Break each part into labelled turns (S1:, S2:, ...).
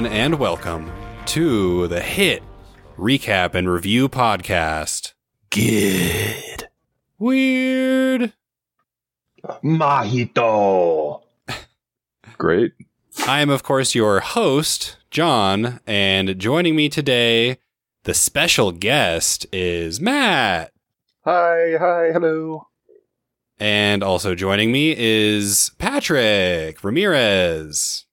S1: Hello, everyone, and welcome to the hit recap and review podcast.
S2: Good.
S1: Weird.
S3: Mahito.
S2: Great.
S1: I am, of course, your host, John, and joining me today, the special guest is Matt.
S2: Hi, hi, hello.
S1: And also joining me is Patrick Ramirez.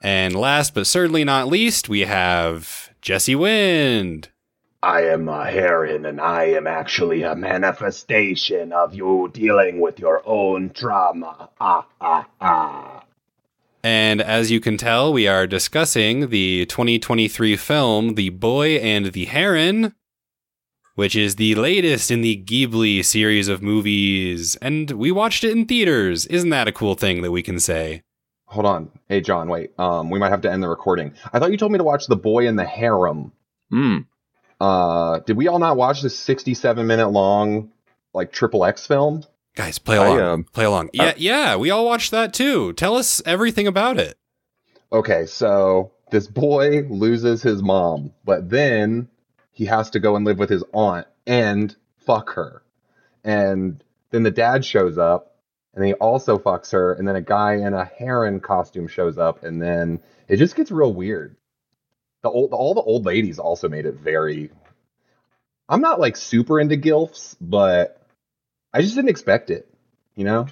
S1: And last but certainly not least, we have Jesse Wind.
S3: I am a heron, and I am actually a manifestation of you dealing with your own trauma. Ah, ah, ah.
S1: And as you can tell, we are discussing the 2023 film The Boy and the Heron, which is the latest in the Ghibli series of movies. And we watched it in theaters. Isn't that a cool thing that we can say?
S4: Hold on. Hey, John, wait. Um, we might have to end the recording. I thought you told me to watch The Boy in the Harem.
S2: Hmm.
S4: Uh, did we all not watch this 67 minute long, like, triple X film?
S1: Guys, play
S2: I,
S1: along.
S2: um,
S1: play along. Yeah, yeah, we all watched that too. Tell us everything about it.
S4: Okay, so this boy loses his mom, but then he has to go and live with his aunt and fuck her. And then the dad shows up and he also fucks her. And then a guy in a heron costume shows up. And then it just gets real weird. The old, all the old ladies also made it very. I'm not like super into gilfs, but I just didn't expect it. You know?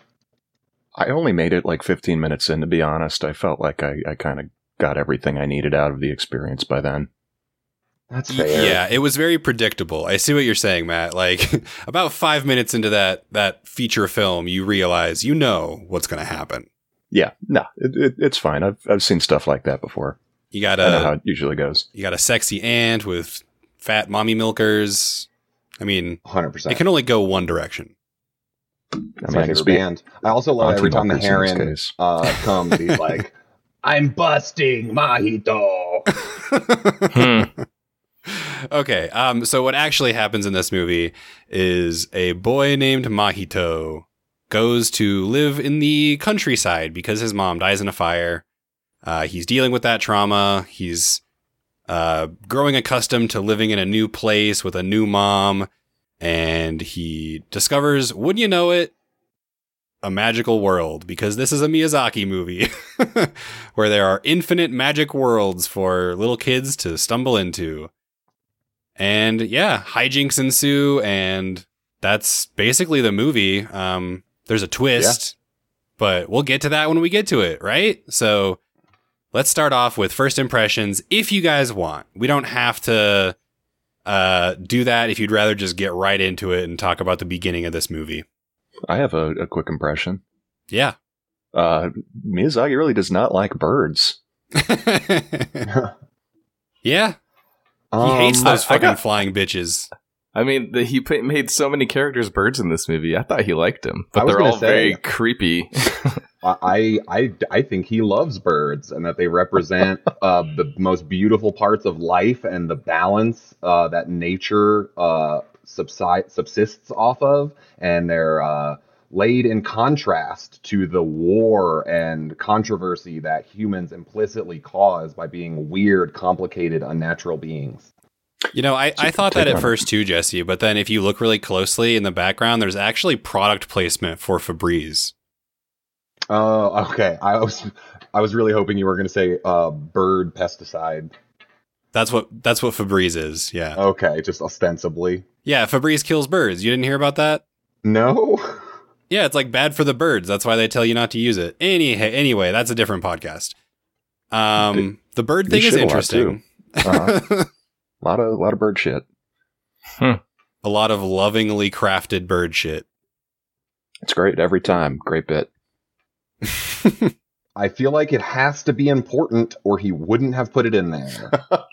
S2: I only made it like 15 minutes in, to be honest. I felt like I, I kind of got everything I needed out of the experience by then.
S4: That's fair.
S1: Yeah, it was very predictable. I see what you're saying, Matt. Like about five minutes into that that feature film, you realize you know what's going to happen.
S2: Yeah, no, it, it, it's fine. I've, I've seen stuff like that before.
S1: You got
S2: I know how it usually goes.
S1: you got a sexy aunt with fat mommy milkers. I mean,
S4: 100%.
S1: it can only go one direction.
S2: I
S4: That's my
S2: mean, it's
S4: favorite band. I also love every time the
S2: Milkers in this
S4: heron uh, comes. He's like,
S3: I'm busting, Mahito.
S2: Hmm.
S1: Okay, um, so what actually happens in this movie is a boy named Mahito goes to live in the countryside because his mom dies in a fire. Uh, he's dealing with that trauma. He's uh, growing accustomed to living in a new place with a new mom, and he discovers, wouldn't you know it, a magical world because this is a Miyazaki movie where there are infinite magic worlds for little kids to stumble into. And yeah, hijinks ensue, and that's basically the movie. Um, there's a twist, but we'll get to that when we get to it, right? So let's start off with first impressions if you guys want. We don't have to uh, do that if you'd rather just get right into it and talk about the beginning of this movie.
S2: I have a, a quick impression.
S1: Yeah.
S2: Uh, Miyazaki really does not like birds.
S1: yeah. He
S4: um,
S1: hates those
S5: I- I
S1: fucking
S5: got-
S1: flying bitches.
S5: I mean, the, he put, made so many characters birds in this movie. I thought he liked them, but they're
S4: gonna
S5: all very creepy.
S4: I, I I think he loves birds and that they represent uh, the most beautiful parts of life and the balance uh, that nature uh, subside, subsists off of, and they're uh, laid in contrast to the war and controversy that humans implicitly cause by being weird, complicated, unnatural beings.
S1: You know, I, I thought that at first too, Jesse, but then if you look really closely in the background, there's actually product placement for Febreze.
S4: Oh, okay. I was I was really hoping you were going to say uh, bird pesticide.
S1: That's what that's what Febreze is. Yeah.
S4: Okay, just ostensibly.
S1: Yeah, Febreze kills birds. You didn't hear about that?
S4: No.
S1: Yeah, it's like bad for the birds. That's why they tell you not to use it. Any anyway, that's a different podcast. Um, the bird
S2: They
S1: thing is
S2: shit a lot,
S1: interesting.
S2: Uh-huh. a lot of lot of bird shit.
S1: a lot of lovingly crafted bird shit.
S2: It's great every time. Great bit.
S4: I feel like it has to be important or he wouldn't have put it in there.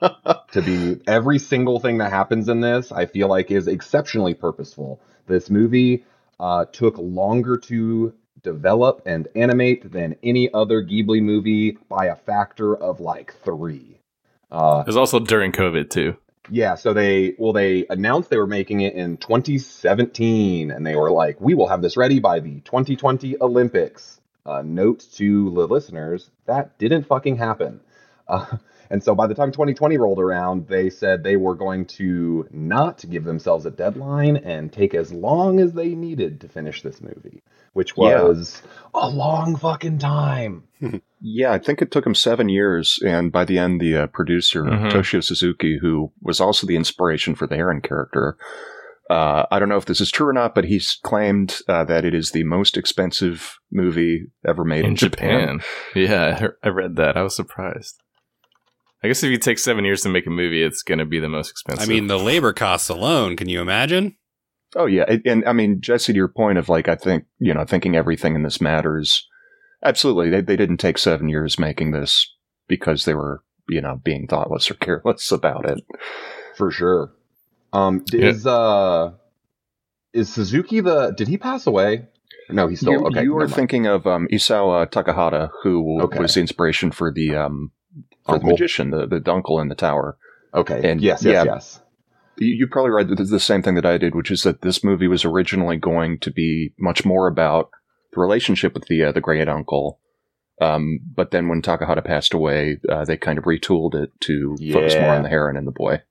S4: to be every single thing that happens in this, I feel like is exceptionally purposeful. This movie uh, took longer to develop and animate than any other Ghibli movie by a factor of like three. Uh,
S5: It was also during COVID too.
S4: Yeah, so they well they announced they were making it in 2017 and they were like we will have this ready by the 2020 Olympics. uh, note to the listeners that didn't fucking happen. Uh, and so by the time 2020 rolled around, they said they were going to not give themselves a deadline and take as long as they needed to finish this movie, which
S2: Yeah.
S4: was a long fucking time.
S2: Yeah, I think it took him seven years, and by the end, the uh, producer
S5: Mhm.
S2: Toshio Suzuki, who was also the inspiration for the heron character, uh, I don't know if this is true or not, but he's claimed uh, that it is the most expensive movie ever made in,
S5: in Japan. Yeah, I read that. I was surprised. I guess if you take seven years to make a movie, it's going to be the most expensive.
S1: I mean, the labor costs alone. Can you imagine?
S2: Oh yeah, and, and I mean Jesse, to your point of like, I think you know, thinking everything in this matters. Absolutely, they they didn't take seven years making this because they were you know being thoughtless or careless about it.
S4: For sure. Um,
S5: Yeah.
S4: is uh, is Suzuki the? Did he pass away? No, he's still
S2: you,
S4: okay.
S2: you were thinking of um, Isao Takahata, who
S4: Okay.
S2: was the inspiration for the um, for the magician, the the dunkel in the tower.
S4: Okay.
S2: and-
S4: yes, yes,
S2: yeah.
S4: yes.
S2: You, you probably read the, the same thing that I did, which is that this movie was originally going to be much more about the relationship with the uh, the great uncle. Um, but then when Takahata passed away, uh, they kind of retooled it to focus more on the heron and the boy.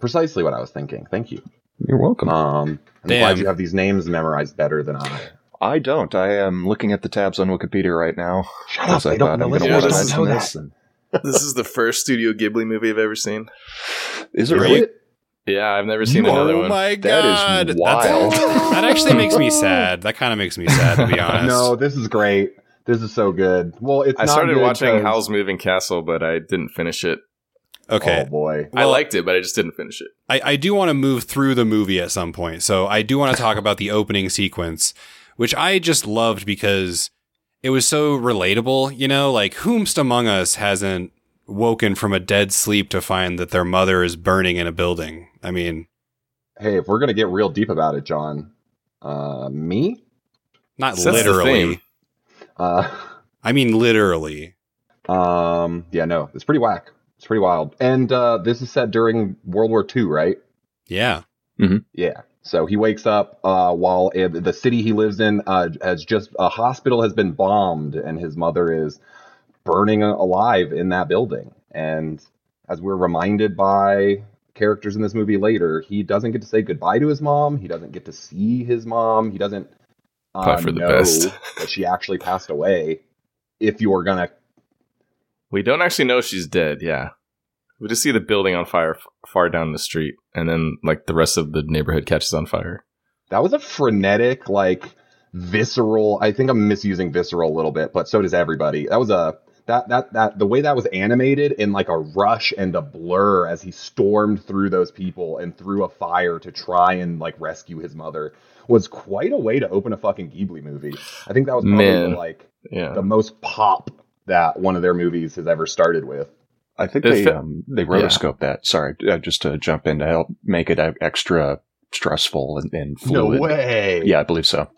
S4: Precisely what I was thinking. Thank you.
S2: You're welcome.
S4: Um, I'm
S1: Damn.
S4: glad you have these names memorized better than I.
S2: I don't. I am looking at the tabs on Wikipedia right now.
S4: Shut
S2: Yes,
S4: up!
S2: I
S4: They don't.
S2: thought
S4: The
S2: I'm gonna
S4: listeners
S5: watch
S4: don't
S5: this
S4: know
S2: this and-
S5: this is the first Studio Ghibli movie I've ever seen.
S2: Is it
S1: Really?
S2: really?
S5: Yeah, I've never seen
S4: You
S5: another
S1: oh
S5: one.
S1: my god, That's-
S2: wild.
S1: that actually makes me sad. That kind of makes me sad, to be honest.
S4: No, this is great. This is so good. Well, it's.
S5: I
S4: not
S5: started
S4: watching
S5: watching
S4: 'cause-
S5: Howl's Moving Castle, but I didn't finish it.
S1: Okay.
S4: Oh boy.
S5: I
S1: Well-
S5: liked it, but I just didn't finish it.
S1: I, I do want to move through the movie at some point. So I do want to talk about the opening sequence, which I just loved because it was so relatable. You know, like whomst among us hasn't woken from a dead sleep to find that their mother is burning in a building? I mean,
S4: Hey, if we're gonna get real deep about it, John, uh, me,
S1: not
S5: Sets the
S1: literally.
S4: uh,
S1: I mean, literally.
S4: um, yeah, no, it's pretty whack. It's pretty wild. And uh, this is set during World War II, right?
S1: Yeah.
S4: Yeah. So he wakes up uh, while the city he lives in uh, has just a hospital has been bombed, and his mother is burning alive in that building. And as we're reminded by characters in this movie later, he doesn't get to say goodbye to his mom. He doesn't get to see his mom. He doesn't uh,
S5: for the
S4: know
S5: best.
S4: that she actually passed away. If you were gonna,
S5: We don't actually know she's dead. Yeah, we just see the building on fire f- far down the street, and then like the rest of the neighborhood catches on fire.
S4: that was a frenetic, like visceral. I think I'm misusing visceral a little bit, but so does everybody. That was a that that that the way that was animated in like a rush and a blur as he stormed through those people and through a fire to try and like rescue his mother was quite a way to open a fucking Ghibli movie. I think that was probably
S5: Man.
S4: like
S5: Yeah,
S4: the most pop that one of their movies has ever started with.
S2: I think
S5: It
S2: they
S5: fe-
S2: um, they rotoscoped that. Sorry, uh, just to jump in to help make it uh, extra stressful and, and fluid.
S4: way.
S2: Yeah, I believe so.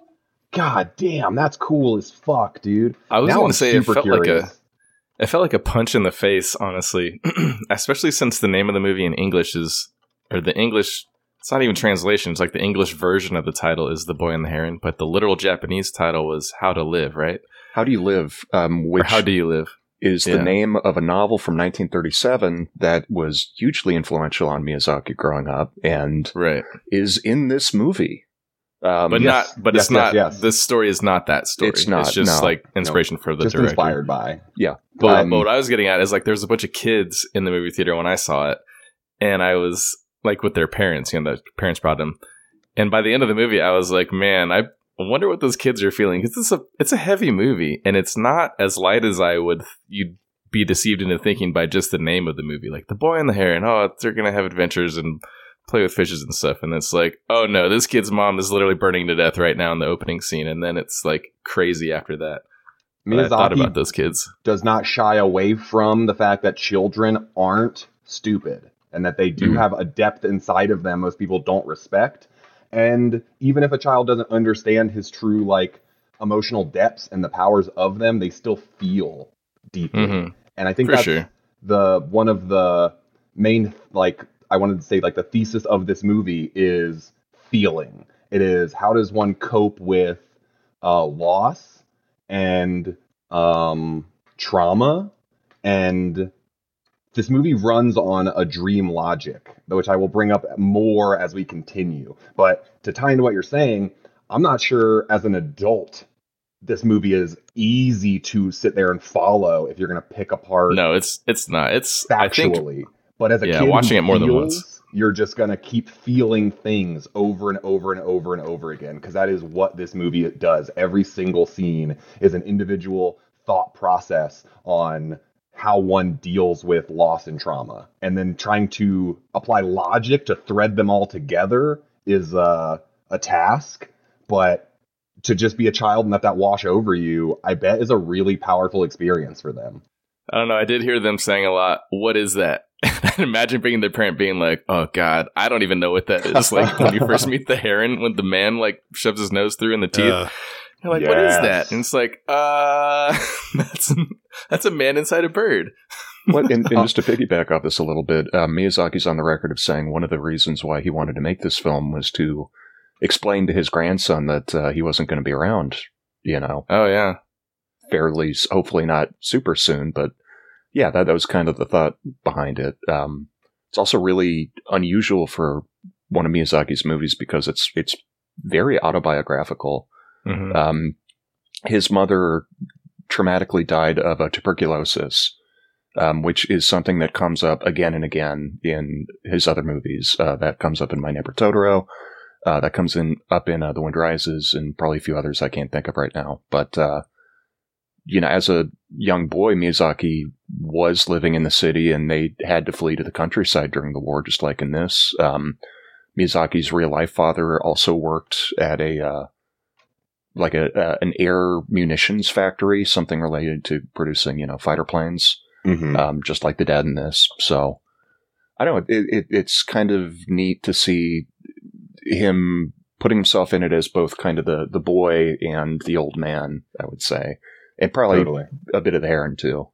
S4: God damn, that's cool as fuck, dude.
S5: I was
S4: now
S5: going
S4: I'm
S5: to say it felt
S4: curious.
S5: like a it felt like a punch in the face, honestly. Especially since the name of the movie in English is or the English. It's not even translation. It's like the English version of the title is The Boy and the Heron, but the literal Japanese title was How to Live, right?
S2: How do you live? Um,
S5: Or How do you live?
S2: Is the name of a novel from 1937 that was hugely influential on Miyazaki growing up, and
S5: Right.
S2: is in this movie. Um,
S5: But
S4: Yes.
S5: not but
S4: Yes,
S5: it's not
S4: yes, yes.
S5: this story is not that story.
S2: It's not,
S5: It's just
S2: no.
S5: like inspiration for the
S4: Just
S5: director.
S4: inspired by.
S5: But,
S4: Um,
S5: but what I was getting at is like there's a bunch of kids in the movie theater when I saw it, and I was like with their parents, you know, the parents brought them. And by the end of the movie, I was like, man, I wonder what those kids are feeling because it's a it's a heavy movie, and it's not as light as I would you'd be deceived into thinking by just the name of the movie, like the boy and the heron. Oh, they're gonna have adventures and play with fishes and stuff, and it's like, oh no, this kid's mom is literally burning to death right now in the opening scene, and then it's like crazy after that. But I thought
S4: Miyazaki
S5: about those kids.
S4: does not shy away from the fact that children aren't stupid and that they do
S2: Mhm.
S4: have a depth inside of them most people don't respect. And even if a child doesn't understand his true like emotional depths and the powers of them, they still feel deeply.
S5: Mhm.
S4: And I think
S5: For
S4: that's
S5: sure.
S4: the one of the main like I wanted to say like the thesis of this movie is feeling. It is how does one cope with uh, loss and um, trauma, and this movie runs on a dream logic, which I will bring up more as we continue. But to tie into what you're saying, I'm not sure as an adult this movie is easy to sit there and follow if you're going to pick apart
S5: No, it's it's not. It's think
S4: factually. But as a
S5: Yeah,
S4: kid,
S5: watching it more than once.
S4: you're just gonna keep feeling things over and over and over and over again because that is what this movie does. Every single scene is an individual thought process on how one deals with loss and trauma, and then trying to apply logic to thread them all together is uh, a task. But to just be a child and let that wash over you, I bet is a really powerful experience for them.
S5: I don't know. I did hear them saying a lot. What is that? Imagine being their parent being like, "Oh God, I don't even know what that is." Like when you first meet the heron, when the man like shoves his nose through in the teeth,
S1: Uh,
S5: you're like, "What is that?" And it's like, "Uh, that's that's a man inside a bird."
S2: What, and, and just to piggyback off this a little bit, uh, Miyazaki's on the record of saying one of the reasons why he wanted to make this film was to explain to his grandson that uh, he wasn't going to be around, you know,
S5: Oh yeah,
S2: fairly, hopefully not super soon, but yeah, that, that was kind of the thought behind it. Um, it's also really unusual for one of Miyazaki's movies because it's it's very autobiographical.
S5: Mhm.
S2: Um, his mother traumatically died of a tuberculosis, um, which is something that comes up again and again in his other movies. Uh, that comes up in My Neighbor Totoro. Uh, that comes in up in uh, The Wind Rises and probably a few others I can't think of right now. But uh, you know, as a young boy, Miyazaki was living in the city, and they had to flee to the countryside during the war, just like in this. Um, Miyazaki's real life father also worked at a uh, like a uh, an air munitions factory, something related to producing you know fighter planes,
S4: Mm-hmm.
S2: um, just like the dad in this. So I don't know. It, it, it's kind of neat to see him putting himself in it as both kind of the the boy and the old man. I would say, and probably
S4: totally.
S2: a bit of the heron too.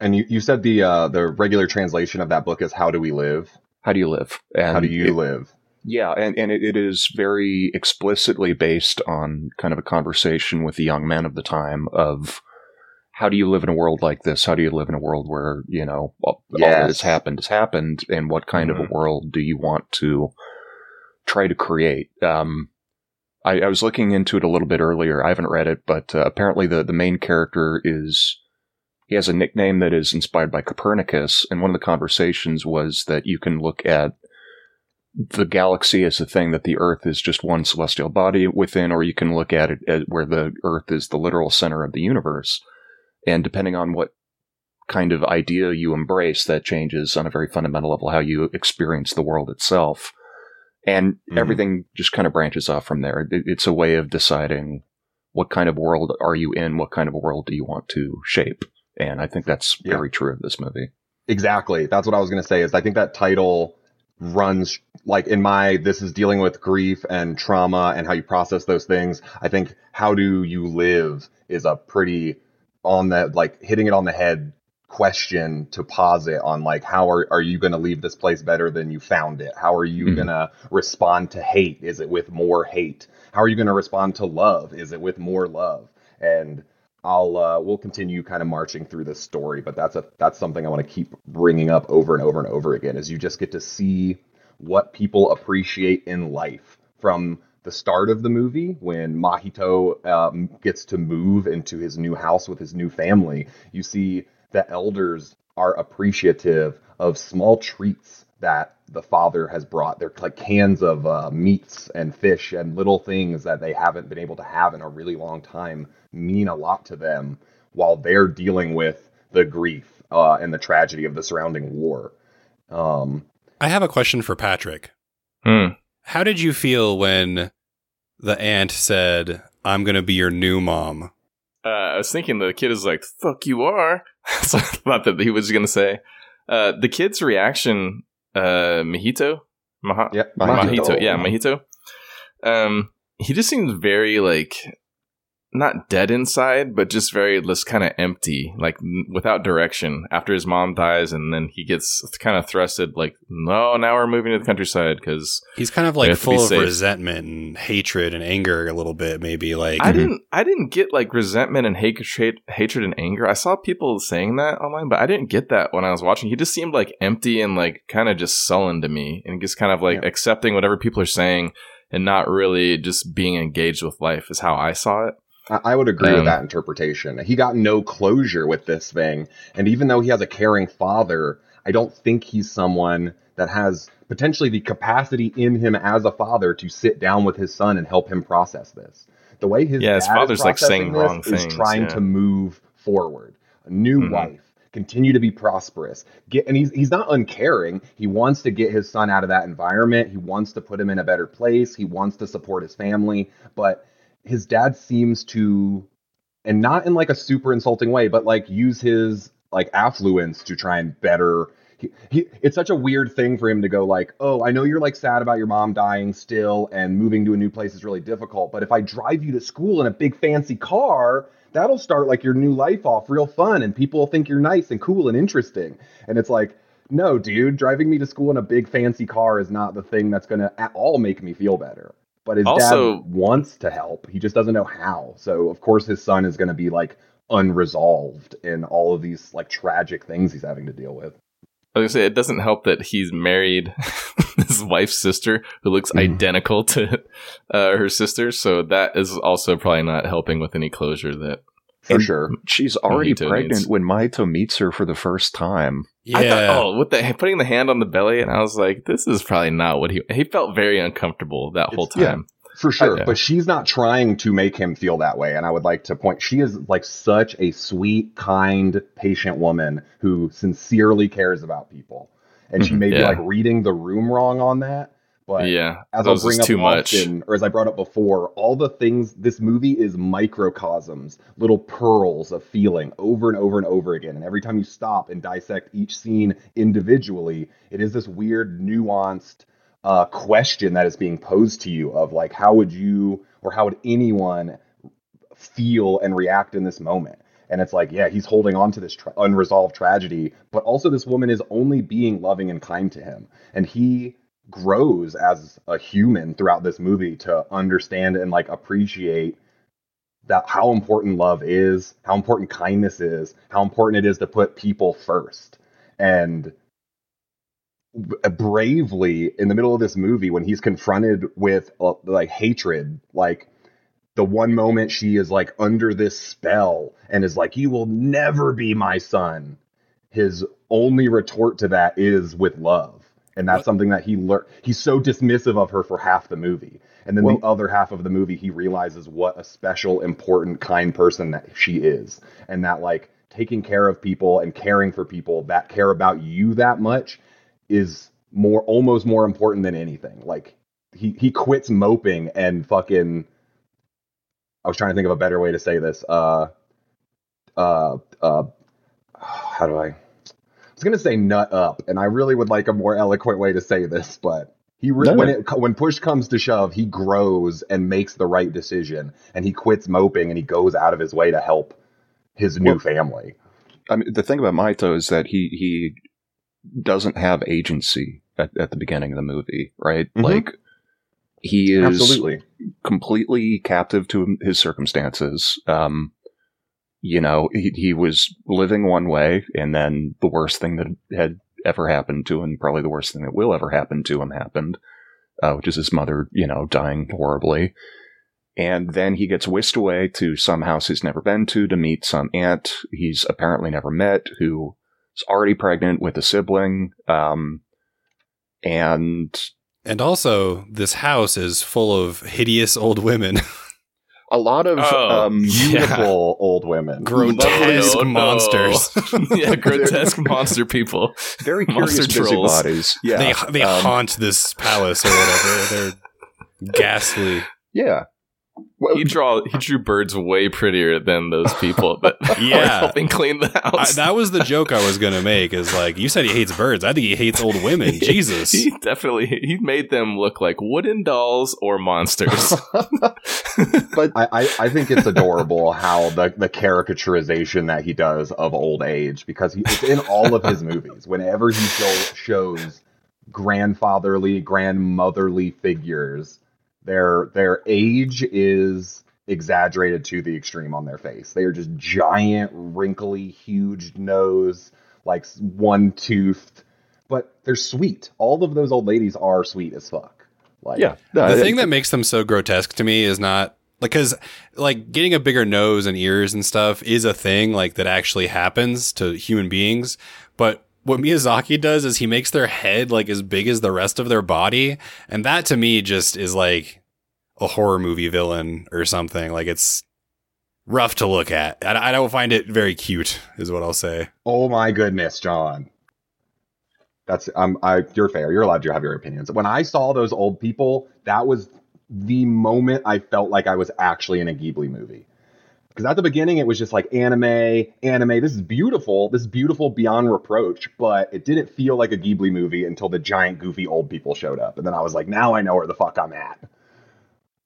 S4: And you, you said the uh, the regular translation of that book is "How do we live?
S2: How do you live? And
S4: How do you
S2: it-
S4: live?"
S2: Yeah, and, and it, it is very explicitly based on kind of a conversation with the young men of the time of how do you live in a world like this? How do you live in a world where, you know, all, all that has happened has happened, and what kind of
S5: Mhm.
S2: a world do you want to try to create? Um, I, I was looking into it a little bit earlier. I haven't read it, but uh, apparently the, the main character is. He has a nickname that is inspired by Copernicus, and one of the conversations was that you can look at the galaxy as a thing that the Earth is just one celestial body within, or you can look at it as where the Earth is the literal center of the universe. And depending on what kind of idea you embrace, that changes on a very fundamental level how you experience the world itself. And
S4: Mhm.
S2: everything just kind of branches off from there. It's a way of deciding what kind of world are you in, what kind of world do you want to shape. And I think that's
S4: Yeah.
S2: very true of this movie.
S4: Exactly. That's what I was going to say. Is I think that title runs like in my this is dealing with grief and trauma and how you process those things. I think how do you live is a pretty on that like hitting it on the head question to posit on like how are, are you going to leave this place better than you found it? How are you
S2: Mhm.
S4: going to respond to hate? Is it with more hate? How are you going to respond to love? Is it with more love? And I'll uh, we'll continue kind of marching through this story, but that's a that's something I want to keep bringing up over and over and over again. Is you just get to see what people appreciate in life from the start of the movie when Mahito um, gets to move into his new house with his new family. You see the elders are appreciative of small treats that the father has brought. They're like cans of uh, meats and fish and little things that they haven't been able to have in a really long time mean a lot to them while they're dealing with the grief uh, and the tragedy of the surrounding war. Um,
S1: I have a question for Patrick.
S5: Hmm.
S1: How did you feel when the aunt said, I'm going to be your new mom?
S5: Uh, I was thinking the kid is like, "Fuck you are." That's what I thought that he was going to say. Uh, the kid's reaction, uh, Mahito, Maha-
S4: yeah,
S5: Mahito.
S4: Mahito.
S5: yeah, Mahito. Um, he just seems very like not dead inside, but just very just kind of empty, like n- without direction. After his mom dies, and then he gets kind of thrusted, like, no, now we're moving to the countryside because
S1: He's kind of like
S5: have to be
S1: full of
S5: safe.
S1: resentment and hatred and anger a little bit, maybe like
S5: I didn't, I didn't get like resentment and hatred, hatred and anger. I saw people saying that online, but I didn't get that when I was watching. He just seemed like empty and like kind of just sullen to me, and just kind of like
S2: Yeah.
S5: accepting whatever people are saying and not really just being engaged with life is how I saw it.
S4: I, would agree
S5: Um,
S4: with that interpretation. He got no closure with this thing, and even though he has a caring father, I don't think he's someone that has potentially the capacity in him as a father to sit down with his son and help him process this. The way his
S5: Yeah, his
S4: dad is
S5: father's, like, saying wrong
S4: is
S5: things,
S4: trying
S5: yeah.
S4: to move forward. A new
S5: Mhm.
S4: wife, continue to be prosperous. Get and he's he's not uncaring. He wants to get his son out of that environment. He wants to put him in a better place. He wants to support his family, but his dad seems to and not in like a super insulting way, but like use his like affluence to try and better he, he, it's such a weird thing for him to go like, "Oh, I know you're like sad about your mom dying still and moving to a new place is really difficult, but if I drive you to school in a big fancy car, that'll start like your new life off real fun and people will think you're nice and cool and interesting." And it's like, "No, dude, driving me to school in a big fancy car is not the thing that's going to at all make me feel better." But his
S5: Also-
S4: dad wants to help. He just doesn't know how. So, of course, his son is going to be like unresolved in all of these like tragic things he's having to deal with.
S5: I was gonna say it doesn't help that he's married his wife's sister, who looks
S4: Mhm.
S5: identical to uh, her sister. So that is also probably not helping with any closure. That
S4: For
S2: And
S4: sure.
S2: She's already
S5: Mahito
S2: pregnant
S5: needs-
S2: when Mahito meets her for the first time.
S1: yeah.
S5: I thought, oh, with the putting the hand on the belly, and I was like, this is probably not what he. He felt very uncomfortable that whole
S4: It's- yeah.
S5: time.
S4: For sure.
S5: Yeah.
S4: But she's not trying to make him feel that way. And I would like to point she is like such a sweet, kind, patient woman who sincerely cares about people. And she
S2: Mhm.
S4: may be like reading the room wrong on that. But
S5: yeah,
S4: as I'll bring up
S5: too much.
S4: or as I brought up before, all the things this movie is microcosms, little pearls of feeling over and over and over again. And every time you stop and dissect each scene individually, it is this weird, nuanced uh, question that is being posed to you of like, how would you or how would anyone feel and react in this moment? And it's like, yeah, he's holding on to this tra- unresolved tragedy, but also this woman is only being loving and kind to him. And he grows as a human throughout this movie to understand and like appreciate that how important love is, how important kindness is, how important it is to put people first. And bravely in the middle of this movie when he's confronted with uh, like hatred, like the one moment she is like under this spell and is like you will never be my son. His only retort to that is with love. And that's
S1: What-
S4: something that he learned. He's so dismissive of her for half the movie. And then
S2: Well-
S4: the other half of the movie, he realizes what a special, important, kind person that she is. And that, like, taking care of people and caring for people that care about you that much is more, almost more important than anything. Like, he, he quits moping and fucking. I was trying to think of a better way to say this. Uh, uh, uh, how do I? I was gonna say nut up, and I really would like a more eloquent way to say this, but he re-
S2: No.
S4: when it when push comes to shove, he grows and makes the right decision, and he quits moping and he goes out of his way to help his new
S2: Well-
S4: family.
S2: I mean, the thing about Mahito is that he he doesn't have agency at, at the beginning of the movie, right?
S4: Mhm.
S2: Like he is
S4: Absolutely,
S2: completely captive to his circumstances. Um, you know, he, he was living one way, and then the worst thing that had ever happened to him, probably the worst thing that will ever happen to him, happened, uh, which is his mother, you know, dying horribly. And then he gets whisked away to some house he's never been to to meet some aunt he's apparently never met who is already pregnant with a sibling. Um, and
S1: And also, this house is full of hideous old women,
S2: a lot of
S5: Oh,
S2: um,
S5: Yeah.
S4: beautiful old women.
S1: grotesque
S5: Oh, no.
S1: monsters.
S5: yeah, grotesque monster people.
S2: very curious
S5: Monster trolls.
S2: busybodies. Yeah,
S1: they they
S2: um,
S1: haunt this palace or whatever. They're ghastly.
S2: yeah. Well,
S5: He draw he drew birds way prettier than those people that
S1: Yeah.
S5: were helping clean the
S1: I,
S5: house.
S1: that was the joke I was gonna make. Is like you said he hates birds. I think he hates old women. Jesus.
S5: He definitely he made them look like wooden dolls or monsters.
S2: but
S4: I, I, I think it's adorable how the, the caricaturization that he does of old age because he, it's in all of his movies. Whenever he show, shows grandfatherly, grandmotherly figures, their their age is exaggerated to the extreme on their face. They are just giant, wrinkly, huge nose, like one toothed, but they're sweet. All of those old ladies are sweet as fuck. Like,
S2: yeah, no,
S1: the
S2: it-
S1: thing that makes them so grotesque to me is not like because like getting a bigger nose and ears and stuff is a thing like that actually happens to human beings but what miyazaki does is he makes their head like as big as the rest of their body and that to me just is like a horror movie villain or something like it's rough to look at i, don't find it very cute is what i'll say
S4: Oh my goodness, John. That's um I you're fair. You're allowed to have your opinions. When I saw those old people, that was the moment I felt like I was actually in a Ghibli movie. Because at the beginning it was just like anime, anime, this is beautiful, this is beautiful beyond reproach, but it didn't feel like a Ghibli movie until the giant goofy old people showed up. And then I was like, now I know where the fuck I'm at.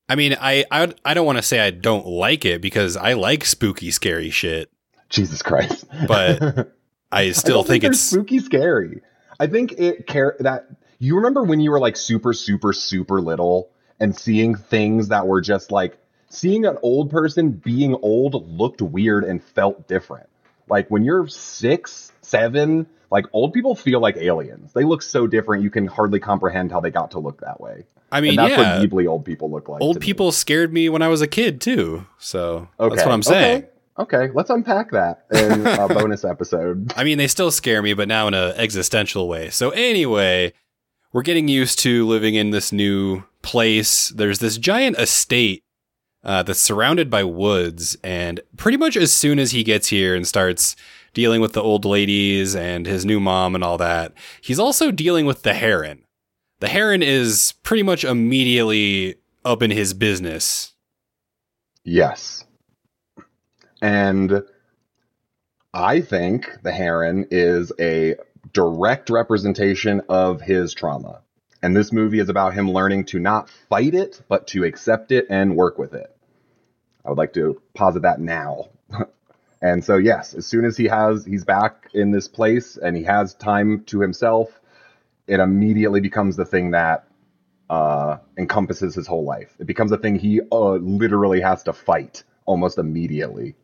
S1: i mean i i, I don't want to say i don't like it because i like spooky scary shit
S4: Jesus Christ.
S1: But i still
S4: don't
S1: think, it's
S4: spooky scary. I think it care that you remember when you were like super super super little and seeing things that were just like seeing an old person being old looked weird and felt different. Like when you're 6, 7, like old people feel like aliens. They look so different you can hardly comprehend how they got to look that way.
S1: i mean
S4: and that's
S1: yeah
S4: what Ghibli old people look like.
S1: old
S4: to me.
S1: people scared me when I was a kid too. So that's what I'm saying.
S4: Okay. Okay, let's unpack that in a bonus episode.
S1: I mean, they still scare me, but now in an existential way. So anyway, we're getting used to living in this new place. There's this giant estate uh, that's surrounded by woods, and pretty much as soon as he gets here and starts dealing with the old ladies and his new mom and all that, he's also dealing with the heron. The heron is pretty much immediately up in his business.
S4: Yes. And I think the Heron is a direct representation of his trauma. And this movie is about him learning to not fight it, but to accept it and work with it. I would like to posit that now. and so, yes, as soon as he has, he's back in this place and he has time to himself, it immediately becomes the thing that uh, encompasses his whole life. It becomes a thing he uh, literally has to fight almost immediately.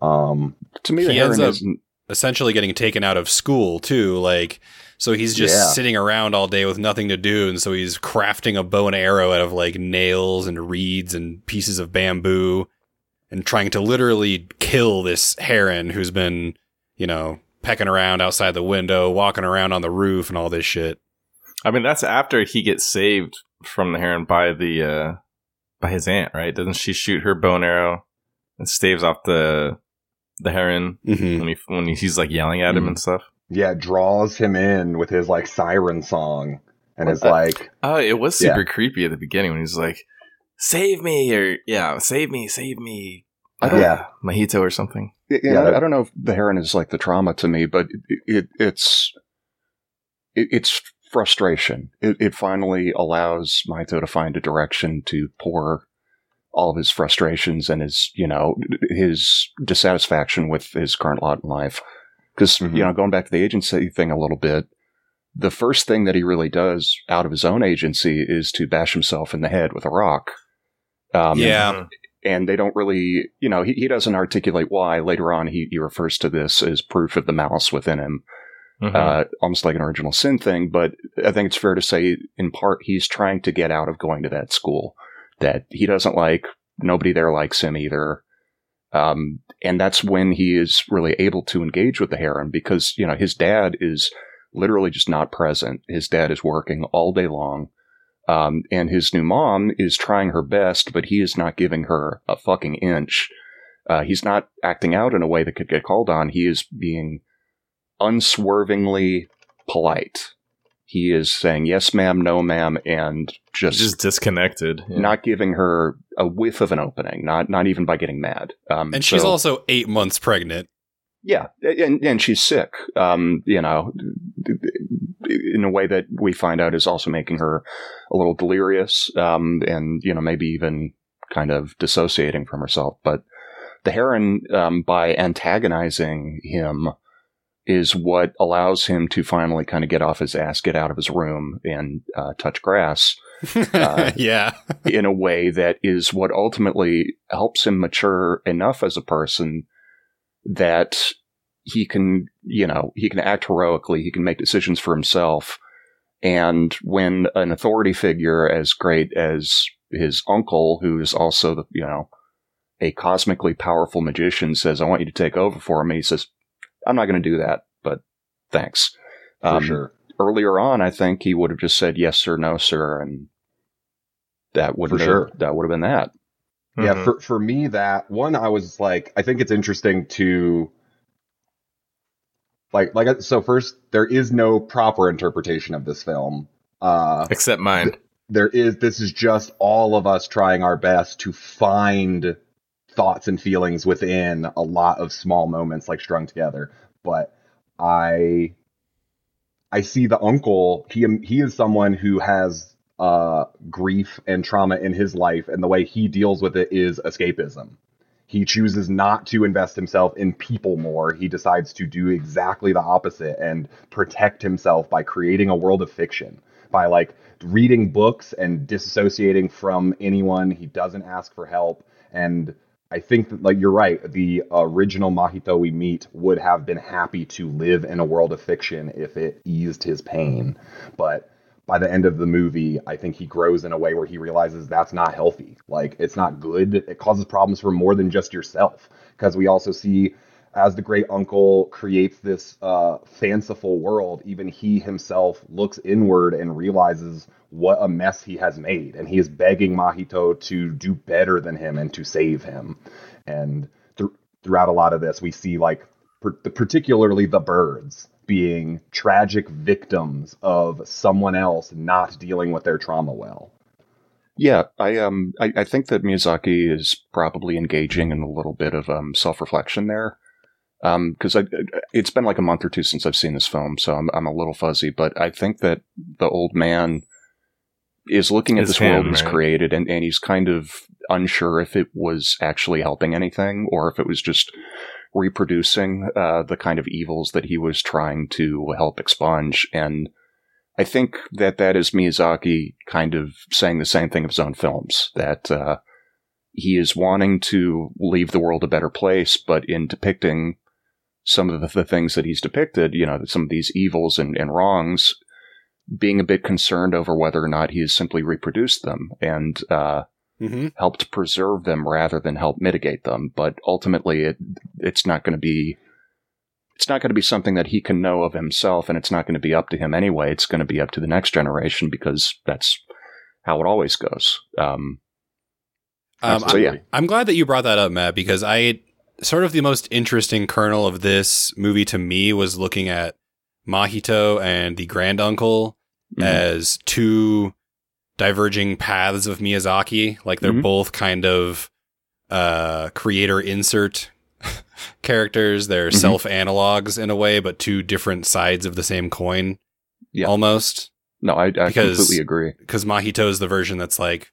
S4: Um,
S2: to me, the
S1: He ends up-
S2: is
S1: essentially getting taken out of school too like so he's just
S4: Yeah.
S1: sitting around all day with nothing to do and so he's crafting a bow and arrow out of like nails and reeds and pieces of bamboo and trying to literally kill this heron who's been you know pecking around outside the window walking around on the roof and all this shit
S5: I mean, that's after he gets saved from the heron by the uh by his aunt, right? Doesn't she shoot her bow and arrow and staves off the the heron
S1: mm-hmm.
S5: when he when he's like yelling at him
S2: Mhm.
S5: and stuff?
S4: Yeah, draws him in with his like siren song and
S2: What
S4: is
S2: the-
S4: like,
S5: Oh, it was
S4: Yeah.
S5: super creepy at the beginning when he's like, "Save me!" or yeah, "Save me, save me."
S2: I don't-
S4: yeah,
S5: Mojito or something.
S2: Yeah,
S4: Yeah,
S2: I, I don't know if the heron is like the trauma to me, but it, it it's it, it's frustration. It, it finally allows Mahito to find a direction to pour all of his frustrations and his you know his dissatisfaction with his current lot in life. Because
S4: Mhm.
S2: you know, going back to the agency thing a little bit, the first thing that he really does out of his own agency is to bash himself in the head with a rock. Um,
S1: yeah
S2: and they don't really, you know, he, he doesn't articulate why. Later on, he, he refers to this as proof of the malice within him,
S5: Mhm.
S2: uh, almost like an original sin thing. But I think it's fair to say, in part, he's trying to get out of going to that school that he doesn't like. Nobody there likes him either. Um, and that's when he is really able to engage with the heron because, you know, his dad is literally just not present. His dad is working all day long. Um, and his new mom is trying her best, but he is not giving her a fucking inch. Uh, he's not acting out in a way that could get called on. He is being unswervingly polite. He is saying yes, ma'am, no, ma'am, and just,
S5: Just disconnected. Yeah.
S2: not giving her a whiff of an opening. Not not even by getting mad. Um,
S1: And she's
S2: so-
S1: also eight months pregnant.
S2: yeah, and and she's sick. Um, you know, in a way that we find out is also making her a little delirious. Um, and you know maybe even kind of dissociating from herself. But the Heron, um, by antagonizing him, is what allows him to finally kind of get off his ass, get out of his room, and uh, touch grass Uh,
S1: yeah.
S2: in a way that is what ultimately helps him mature enough as a person that he can, you know, he can act heroically, he can make decisions for himself. And when an authority figure as great as his uncle, who is also, the, you know, a cosmically powerful magician, says, I want you to take over for me, he says, I'm not going to do that, but thanks.
S4: For
S2: Um,
S4: sure.
S2: earlier on, I think he would have just said yes sir, no sir, and that would have
S4: sure.
S2: that would have been that.
S4: Yeah,
S5: Mhm.
S4: for for me that one I was like I think it's interesting to like like so first there is no proper interpretation of this film. Uh
S5: Except mine.
S4: there is this is just all of us trying our best to find thoughts and feelings within a lot of small moments like strung together but i i see the uncle he he is someone who has uh grief and trauma in his life and the way he deals with it is escapism he chooses not to invest himself in people more he decides to do exactly the opposite and protect himself by creating a world of fiction by like reading books and disassociating from anyone. He doesn't ask for help. And I think that, like, you're right. The original Mahito we meet would have been happy to live in a world of fiction if it eased his pain. But by the end of the movie, I think he grows in a way where he realizes that's not healthy. Like, it's not good. It causes problems for more than just yourself. Because we also see as the great uncle creates this uh, fanciful world, even he himself looks inward and realizes what a mess he has made. And he is begging Mahito to do better than him and to save him. And th- throughout a lot of this, we see, like, per- particularly the birds being tragic victims of someone else not dealing with their trauma well.
S2: Yeah, I um I, I think that Miyazaki is probably engaging in a little bit of um self reflection there. Um, because I it's been like a month or two since I've seen this film, so I'm I'm a little fuzzy. But I think that the old man is looking at
S5: It's
S2: this world he's
S5: right?
S2: created, and and he's kind of unsure if it was actually helping anything or if it was just reproducing uh, the kind of evils that he was trying to help expunge. And I think that that is Miyazaki kind of saying the same thing of his own films that uh, he is wanting to leave the world a better place, but in depicting some of the, the things that he's depicted, you know, some of these evils and, and wrongs, being a bit concerned over whether or not he has simply reproduced them and uh,
S1: hmm
S2: helped preserve them rather than help mitigate them. But ultimately, it it's not going to be it's not going to be something that he can know of himself, and it's not going to be up to him anyway. It's going to be up to the next generation because that's how it always goes. Um,
S1: Um,
S2: so yeah,
S1: I'm glad that you brought that up, Matt, because I sort of the most interesting kernel of this movie to me was looking at Mahito and the grand uncle
S2: Mhm.
S1: as two diverging paths of Miyazaki. Like they're
S2: Mhm.
S1: both kind of uh, creator insert characters. They're
S2: Mhm.
S1: self analogs in a way, but two different sides of the same coin.
S2: Yeah.
S1: Almost.
S2: no, I, I
S1: because-
S2: completely agree.
S1: because Mahito is the version that's like,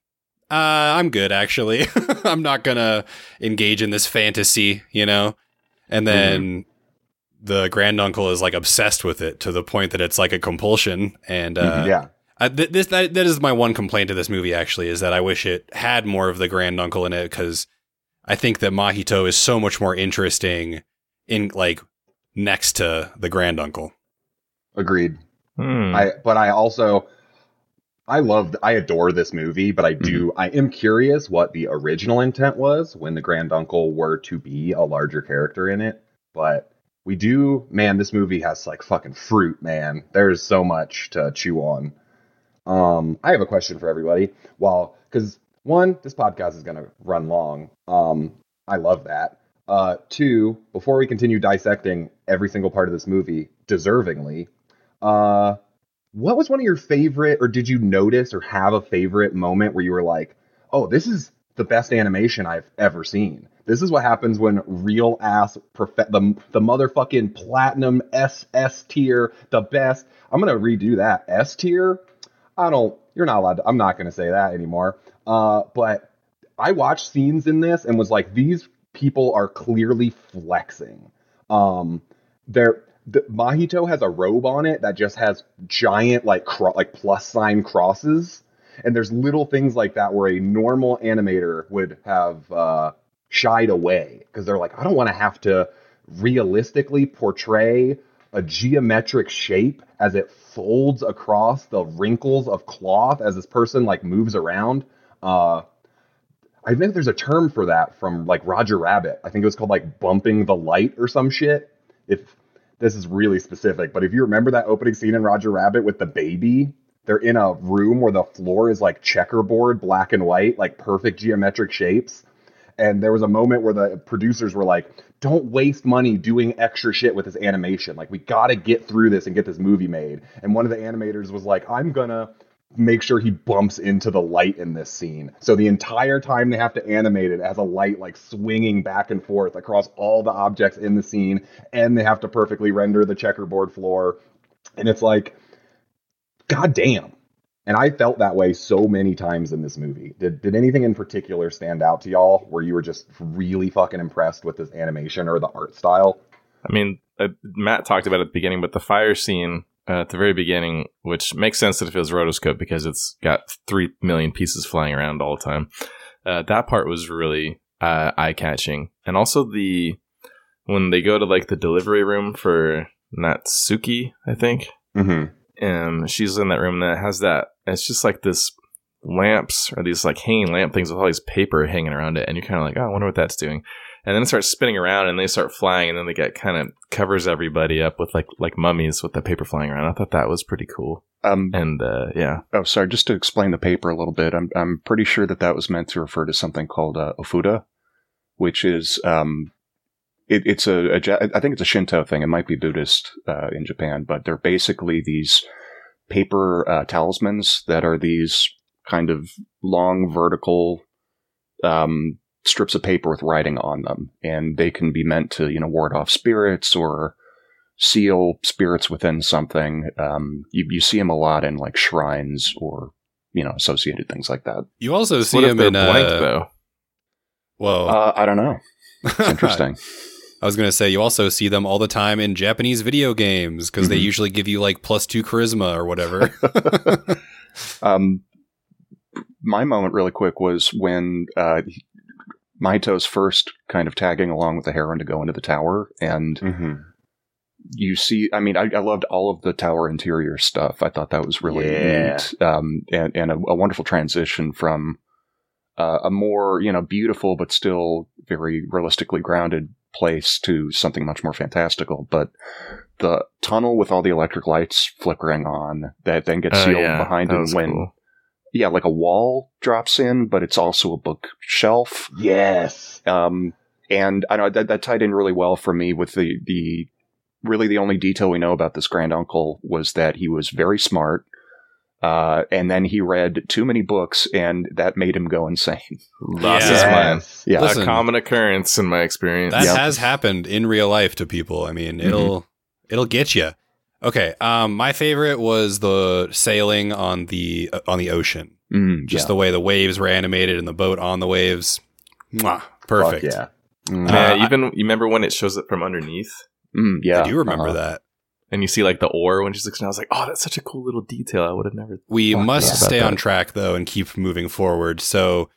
S1: uh, I'm good actually. I'm not gonna engage in this fantasy, you know. And then the granduncle is like obsessed with it to the point that it's like a compulsion. And uh,
S4: yeah.
S1: I, th- this that that is my one complaint to this movie. Actually, is that I wish it had more of the granduncle in it because I think that Mahito is so much more interesting in like next to the granduncle.
S4: Agreed.
S5: Hmm.
S4: I but I also I love I adore this movie, but I do I am curious what the original intent was when the grand uncle were to be a larger character in it. But we do man, this movie has like fucking fruit, man. There's so much to chew on. Um, I have a question for everybody. Well, because one, this podcast is gonna run long. Um, I love that. Uh, two, before we continue dissecting every single part of this movie deservingly, uh, what was one of your favorite, or did you notice or have a favorite moment where you were like, oh, this is the best animation I've ever seen? This is what happens when real ass prof- the the motherfucking platinum SS tier, the best. I'm gonna redo that S tier. I don't. You're not allowed. To, I'm not gonna say that anymore. Uh, but I watched scenes in this and was like, these people are clearly flexing. Um, they're the, Mahito has a robe on it that just has giant like cro- like plus sign crosses, and there's little things like that where a normal animator would have uh, shied away because they're like, I don't want to have to realistically portray a geometric shape as it folds across the wrinkles of cloth as this person like moves around. Uh, I think there's a term for that from like Roger Rabbit. I think it was called like bumping the light or some shit. If this is really specific, but if you remember that opening scene in Roger Rabbit with the baby, they're in a room where the floor is like checkerboard, black and white, like perfect geometric shapes. And there was a moment where the producers were like, don't waste money doing extra shit with this animation. Like, we gotta get through this and get this movie made. And one of the animators was like, I'm gonna make sure he bumps into the light in this scene. So the entire time they have to animate it as a light like swinging back and forth across all the objects in the scene, and they have to perfectly render the checkerboard floor. And it's like, god damn. And I felt that way so many times in this movie. Did did anything in particular stand out to y'all where you were just really fucking impressed with this animation or the art style?
S5: I mean, uh, Matt talked about it at the beginning, but the fire scene uh, at the very beginning, which makes sense that it feels rotoscope because it's got three million pieces flying around all the time. Uh, that part was really uh, eye catching, and also the when they go to like the delivery room for Natsuki, I think,
S4: Mm-hmm.
S5: and she's in that room that has that. It's just like this lamps or these like hanging lamp things with all these paper hanging around it, and you're kind of like, oh, I wonder what that's doing. And then it starts spinning around, and they start flying, and then they get kind of covers everybody up with like like mummies with the paper flying around. I thought that was pretty cool.
S2: Um,
S5: And uh, yeah,
S2: oh, sorry. Just to explain the paper a little bit, I'm I'm pretty sure that that was meant to refer to something called uh, ofuda, which is um, it, it's a, a I think it's a Shinto thing. It might be Buddhist uh, in Japan, but they're basically these paper uh, talismans that are these kind of long vertical um, strips of paper with writing on them, and they can be meant to you know ward off spirits or seal spirits within something. Um, you you see them a lot in like shrines or you know associated things like that.
S1: You also see
S5: what if
S1: him
S5: they're
S1: in
S5: blank
S1: uh,
S5: though?
S1: Well,
S2: Uh, I don't know. It's interesting.
S1: I was gonna say you also see them all the time in Japanese video games because they
S2: Mhm.
S1: usually give you like plus two charisma or whatever.
S2: um, my moment, really quick, was when uh, Mahito's first kind of tagging along with the heron to go into the tower, and
S4: Mm-hmm.
S2: you see. I mean, I, I loved all of the tower interior stuff. I thought that was really
S4: Yeah.
S2: neat, um, and, and a, a wonderful transition from uh, a more you know beautiful but still very realistically grounded place to something much more fantastical. But the tunnel with all the electric lights flickering on that then gets
S5: Oh,
S2: sealed
S5: yeah,
S2: behind him when
S5: cool.
S2: Yeah, like a wall drops in, but it's also a bookshelf.
S3: Yes.
S2: Um, and I know that, that tied in really well for me with the, the really the only detail we know about this grand uncle was that he was very smart. Uh, and then he read too many books and that made him go insane.
S5: Lost
S1: Yeah.
S5: his mind.
S2: Yeah.
S1: Listen.
S5: a common occurrence in my experience.
S1: That
S2: Yep.
S1: has happened in real life to people. I mean, it'll it'll get you. Okay, um, my favorite was the sailing on the uh, on the ocean.
S2: Mm,
S1: Just
S2: yeah.
S1: the way the waves were animated and the boat on the waves. Mwah, perfect.
S4: yeah.
S2: Mm,
S1: Uh, I-
S5: even you remember when it shows it from underneath,
S2: mm, yeah.
S1: I do remember
S2: Uh-huh.
S1: that.
S5: and you see like the oar when she's looking. I was like, oh, that's such a cool little detail. I would have never.
S1: We must
S5: yeah.
S1: stay
S5: About
S1: on track though and keep moving forward. So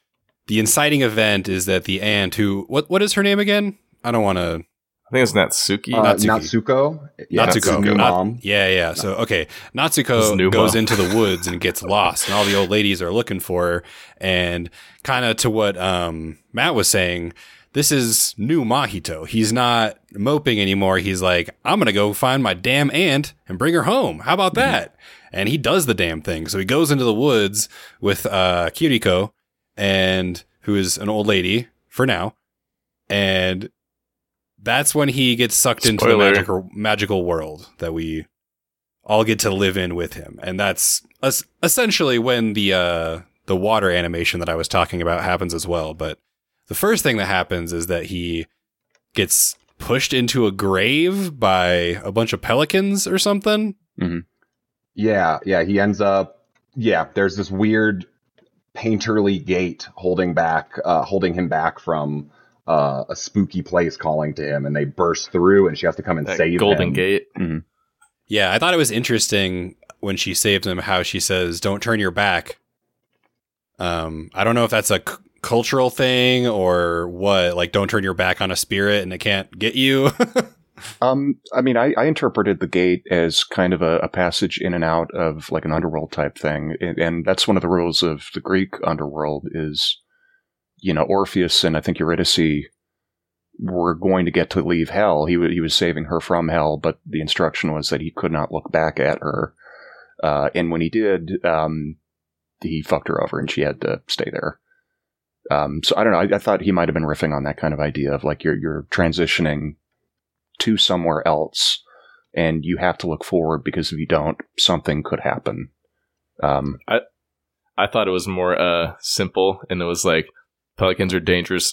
S1: the inciting event is that the aunt who what what is her name again? I don't want to
S5: I think it's Natsuki.
S4: Uh,
S1: Natsuki.
S4: Natsuko. Yeah,
S1: Natsuko.
S4: it's his new
S1: Not-
S4: mom.
S1: Yeah, yeah. So okay,
S5: His
S1: Natsuko goes
S5: mom.
S1: into the woods and gets lost, and all the old ladies are looking for her. And kind of to what um, Matt was saying, this is new Mahito. He's not moping anymore. He's like, I'm gonna go find my damn aunt and bring her home. How about that? And he does the damn thing. So he goes into the woods with uh, Kiriko, and who is an old lady for now, and that's when he gets sucked into the magical magical world that we all get to live in with him, and that's es- essentially when the uh, the water animation that I was talking about happens as well. But the first thing that happens is that he gets pushed into a grave by a bunch of pelicans or something.
S4: Yeah, yeah, he ends up yeah, there's this weird painterly gate holding back uh holding him back from uh, a spooky place calling to him and they burst through and she has to come and
S5: That
S4: save
S5: Golden
S4: him.
S5: Gate.
S1: Yeah, I thought it was interesting when she saves him how she says, "Don't turn your back." Um, I don't know if that's a c- cultural thing or what. Like, don't turn your back on a spirit and it can't get you.
S2: Um, I mean, I, I interpreted the gate as kind of a, a passage in and out of like an underworld type thing, and, and that's one of the rules of the Greek underworld is, you know, Orpheus and I think Eurydice were going to get to leave hell. He wa he was saving her from hell, but the instruction was that he could not look back at her. Uh, and when he did, um, he fucked her over, and she had to stay there. Um, so I don't know. I, I thought he might have been riffing on that kind of idea of like you're you're transitioning to somewhere else and you have to look forward because if you don't something could happen um
S5: I thought it was more uh simple, and it was like pelicans are dangerous,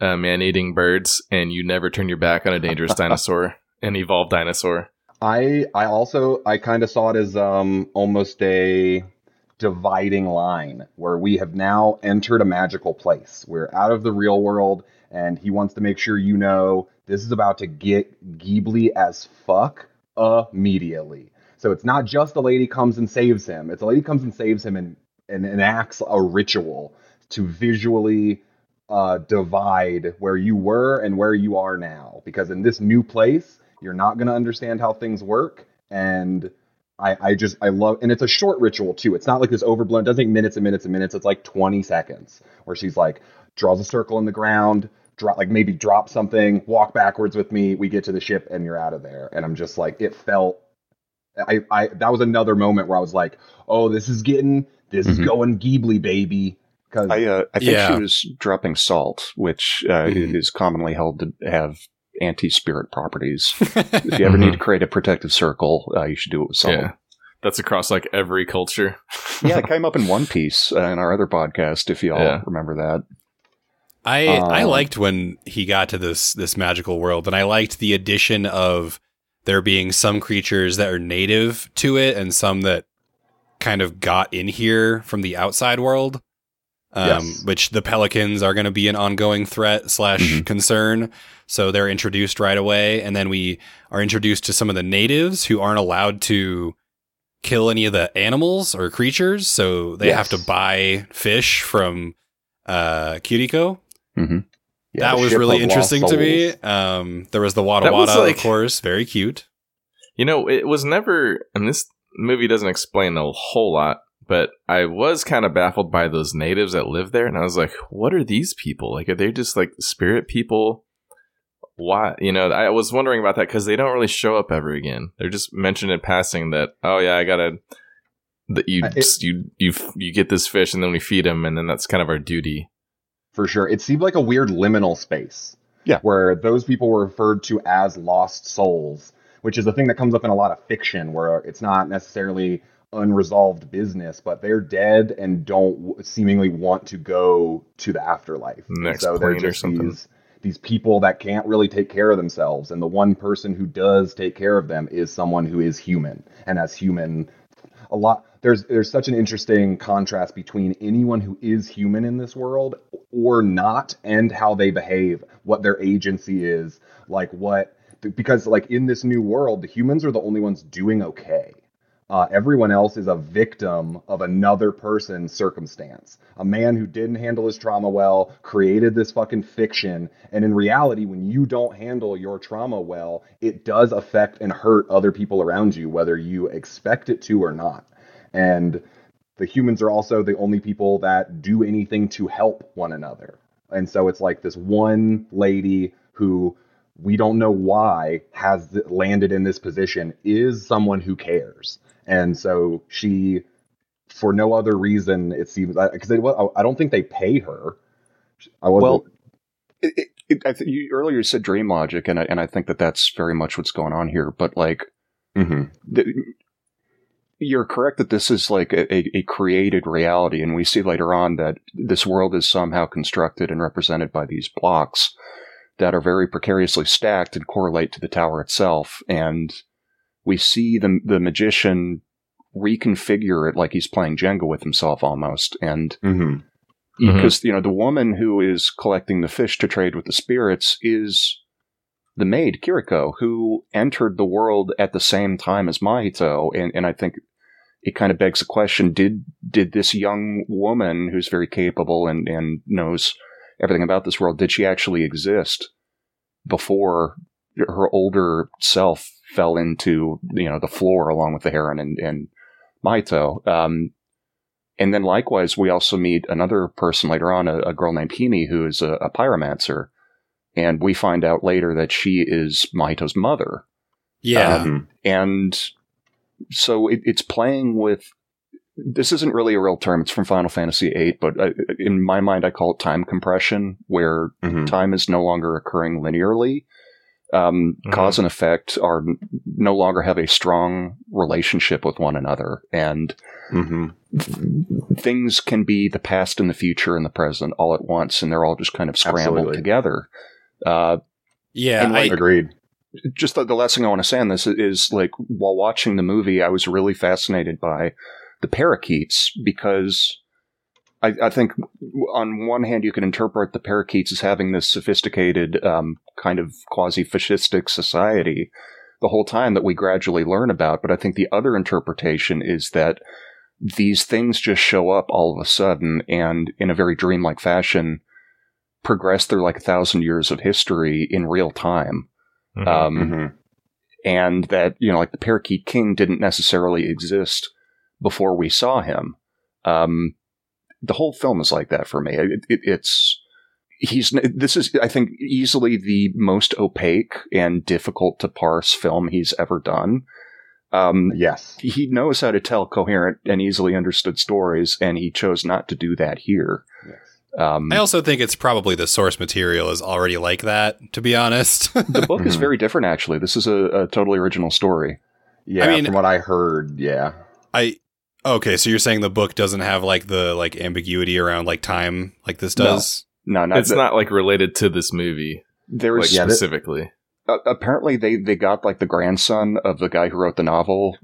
S5: uh, man-eating birds, and you never turn your back on a dangerous dinosaur, an evolved dinosaur.
S4: I I also I kind of saw it as um almost a dividing line where we have now entered a magical place. We're out of the real world and he wants to make sure you know this is about to get Ghibli as fuck immediately. So it's not just the lady comes and saves him. It's the lady comes and saves him and, and enacts a ritual to visually uh, divide where you were and where you are now. Because in this new place, you're not going to understand how things work. And I, I just, I love, and it's a short ritual too. It's not like this overblown, it doesn't take minutes and minutes and minutes. It's like 20 seconds where she's like, draws a circle in the ground, drop, like maybe drop something, walk backwards with me. We get to the ship and you're out of there. And I'm just like, it felt, I, I, that was another moment where I was like, oh, this is getting, this is
S2: Mhm.
S4: going Ghibli, baby. Because
S2: i uh, i think
S1: Yeah.
S2: she was dropping salt which uh,
S1: Mhm.
S2: is commonly held to have anti-spirit properties if you ever need to create a protective circle uh, you should do it with salt
S5: Yeah, that's across like every culture.
S2: yeah, it came up in One Piece uh, in our other podcast. If you all
S5: Yeah.
S2: remember that,
S1: I I
S4: Um,
S1: liked when he got to this this magical world, and I liked the addition of there being some creatures that are native to it, and some that kind of got in here from the outside world. Um,
S4: Yes.
S1: Which the pelicans are going to be an ongoing threat slash
S2: Mhm.
S1: concern, so they're introduced right away, and then we are introduced to some of the natives who aren't allowed to kill any of the animals or creatures, so they have to buy fish from uh, Kiriko
S2: mm-hmm.
S4: Yeah,
S1: that was really interesting to me. Um, there was the Wada
S5: That
S1: Wada,
S5: like-
S1: of course, very cute.
S5: You know, it was never, and this movie doesn't explain a whole lot, but I was kind of baffled by those natives that live there, and I was like, what are these people? Like, are they just like spirit people? Why? You know, I was wondering about that because they don't really show up ever again. They're just mentioned in passing that, oh yeah, I gotta. That you
S4: Uh, it-
S5: you you you get this fish and then we feed him and then that's kind of our duty.
S4: for sure. It seemed like a weird liminal space.
S2: Yeah.
S4: Where those people were referred to as lost souls, which is a thing that comes up in a lot of fiction where it's not necessarily unresolved business, but they're dead and don't seemingly want to go to the afterlife.
S5: Next
S4: so
S5: plane or something.
S4: these these people that can't really take care of themselves and the one person who does take care of them is someone who is human and as human a lot there's there's such an interesting contrast between anyone who is human in this world or not and how they behave what their agency is like what because like in this new world the humans are the only ones doing okay uh, everyone else is a victim of another person's circumstance. A man who didn't handle his trauma well created this fucking fiction. And in reality, when you don't handle your trauma well, it does affect and hurt other people around you, whether you expect it to or not. And the humans are also the only people that do anything to help one another. And so it's like this one lady who we don't know why has landed in this position is someone who cares. And so she, for no other reason, it seems because I don't think they pay her. I wasn't,
S2: well, it, it, I th- you earlier said dream logic, and I, and I think that that's very much what's going on here. But like,
S4: Mhm.
S2: the, you're correct that this is like a, a, a created reality, and we see later on that this world is somehow constructed and represented by these blocks that are very precariously stacked and correlate to the tower itself. And we see the the magician reconfigure it like he's playing Jenga with himself almost. And
S4: Mm-hmm.
S5: Mhm.
S2: because you know the woman who is collecting the fish to trade with the spirits is the maid Kiriko, who entered the world at the same time as Mahito, and and I think it kind of begs the question: did did this young woman who's very capable and and knows everything about this world did she actually exist before her older self fell into you know the floor along with the heron and and Mahito? Um, and then likewise, we also meet another person later on, a, a girl named Himi, who is a, a pyromancer. And we find out later that she is Mahito's mother.
S1: Yeah.
S4: Um,
S2: And so it, it's playing with. This isn't really a real term. It's from Final Fantasy VIII, but uh, in my mind, I call it time compression, where
S4: mhm.
S2: time is no longer occurring linearly. Um,
S5: Mhm.
S2: Cause and effect are no longer have a strong relationship with one another, and
S4: Mhm.
S2: things can be the past and the future and the present all at once, and they're all just kind of scrambled
S4: Absolutely.
S2: together. Uh,
S1: Yeah.
S2: And,
S1: I,
S4: Agreed.
S2: just the, the last thing I want to say on this is like while watching the movie, I was really fascinated by the parakeets because I, I think on one hand you can interpret the parakeets as having this sophisticated um, kind of quasi-fascistic society the whole time that we gradually learn about. But I think the other interpretation is that these things just show up all of a sudden and in a very dreamlike fashion progress through like a thousand years of history in real time
S5: Mhm.
S2: um,
S4: Mhm.
S2: and that you know like the parakeet king didn't necessarily exist before we saw him um, the whole film is like that for me it, it, it's he's this is i think easily the most opaque and difficult to parse film he's ever done um,
S4: Yes.
S2: he knows how to tell coherent and easily understood stories and he chose not to do that here
S4: Yes.
S2: um,
S1: I also think it's probably the source material is already like that, to be honest.
S2: the book is
S4: Mhm.
S2: very different actually this is a, a totally original story
S4: Yeah.
S1: I mean-
S4: from what I heard, yeah.
S1: I okay, so you're saying the book doesn't have like the like ambiguity around like time like this does?
S2: no not
S5: it's
S2: that-
S5: not like related to this movie,
S2: there's
S5: like
S4: yeah, that-
S5: specifically.
S2: uh, apparently they they got like the grandson of the guy who wrote the novel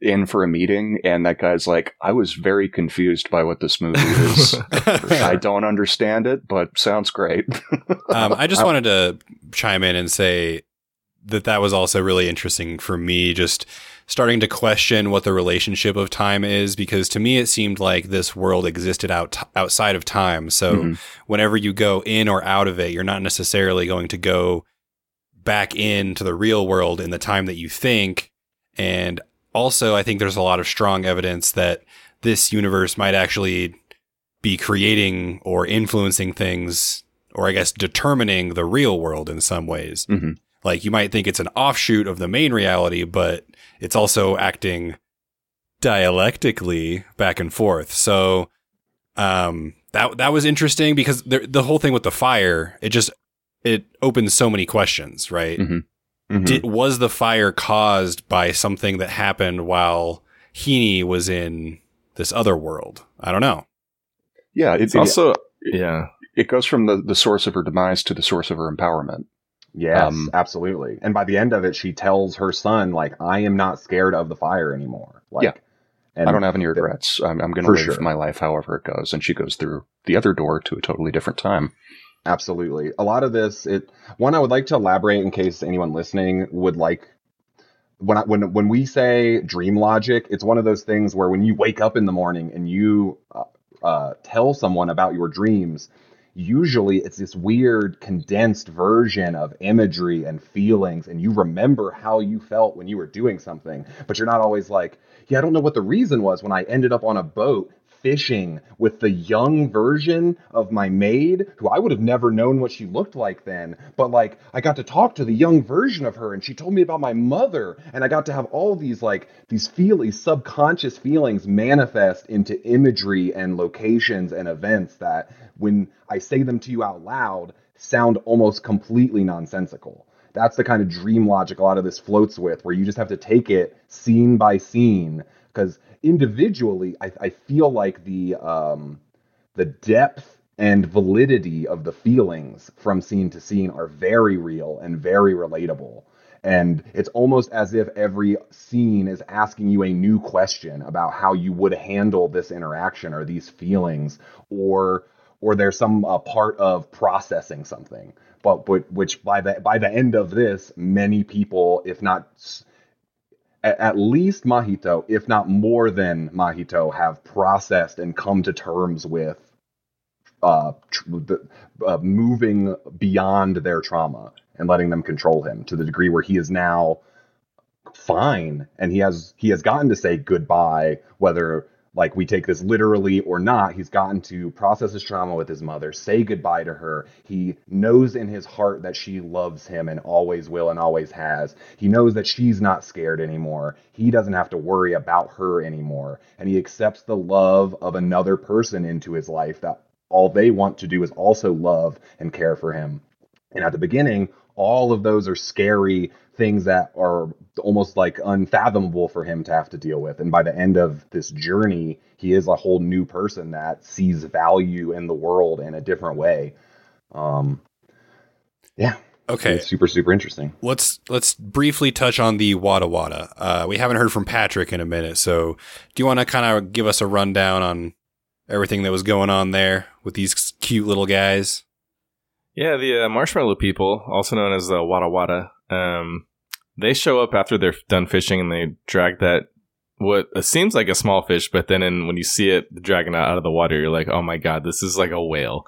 S2: in for a meeting and that guy's like i was very confused by what this movie is i don't understand it but sounds great
S1: um, I just wanted to chime in and say that that was also really interesting for me, just starting to question what the relationship of time is, because to me it seemed like this world existed out outside of time. So
S2: Mhm.
S1: whenever you go in or out of it, you're not necessarily going to go back into the real world in the time that you think. And also, I think there's a lot of strong evidence that this universe might actually be creating or influencing things, or I guess determining the real world in some ways.
S2: Mhm.
S1: Like you might think it's an offshoot of the main reality, but it's also acting dialectically back and forth. So, um, that that was interesting because the the whole thing with the fire, it just it opens so many questions, right?
S2: Mhm.
S4: Mhm.
S1: Did, was the fire caused by something that happened while Himi was in this other world? I don't know.
S2: yeah it,
S5: It's
S2: it,
S5: also yeah.
S2: it goes from the, the source of her demise to the source of her empowerment
S4: Yes,
S2: Um,
S4: absolutely. And by the end of it, she tells her son, like, I am not scared of the fire anymore. Like,
S2: Yeah.
S4: And
S2: i don't have any regrets i'm, I'm going to live
S4: sure.
S2: my life however it goes and she goes through the other door to a totally different time
S4: Absolutely. A lot of this, it one I would like to elaborate in case anyone listening would like when I, when when we say dream logic, it's one of those things where when you wake up in the morning and you uh, uh, tell someone about your dreams, usually it's this weird condensed version of imagery and feelings, and you remember how you felt when you were doing something, but you're not always like, yeah, I don't know what the reason was when I ended up on a boat fishing with the young version of my maid who I would have never known what she looked like then. But like I got to talk to the young version of her and she told me about my mother and I got to have all these like these feel these subconscious feelings manifest into imagery and locations and events that when I say them to you out loud sound almost completely nonsensical. That's the kind of dream logic a lot of this floats with, where you just have to take it scene by scene, because individually, I, I feel like the um, the depth and validity of the feelings from scene to scene are very real and very relatable. And it's almost as if every scene is asking you a new question about how you would handle this interaction or these feelings, or or there's some uh, part of processing something. But, but which by the by the end of this, many people, if not at least Mahito, if not more than Mahito, have processed and come to terms with uh, tr- the, uh, moving beyond their trauma and letting them control him to the degree where he is now fine. And he has he has gotten to say goodbye whether like we take this literally or not he's gotten to process his trauma with his mother say goodbye to her. He knows in his heart that she loves him and always will and always has. He knows that she's not scared anymore. He doesn't have to worry about her anymore. And he accepts the love of another person into his life that all they want to do is also love and care for him and at the beginning all of those are scary things that are almost like unfathomable for him to have to deal with. And by the end of this journey, he is a whole new person that sees value in the world in a different way. Um, yeah.
S1: Okay.
S4: It's super, super interesting.
S1: Let's let's briefly touch on the Warawara. Uh, we haven't heard from Patrick in a minute, so do you want to kind of give us a rundown on everything that was going on there with these cute little guys?
S5: Yeah, the uh, marshmallow people, also known as the Warawara, um, they show up after they're done fishing and they drag that what seems like a small fish, but then in, when you see it dragging out of the water, you're like, oh my god, this is like a whale.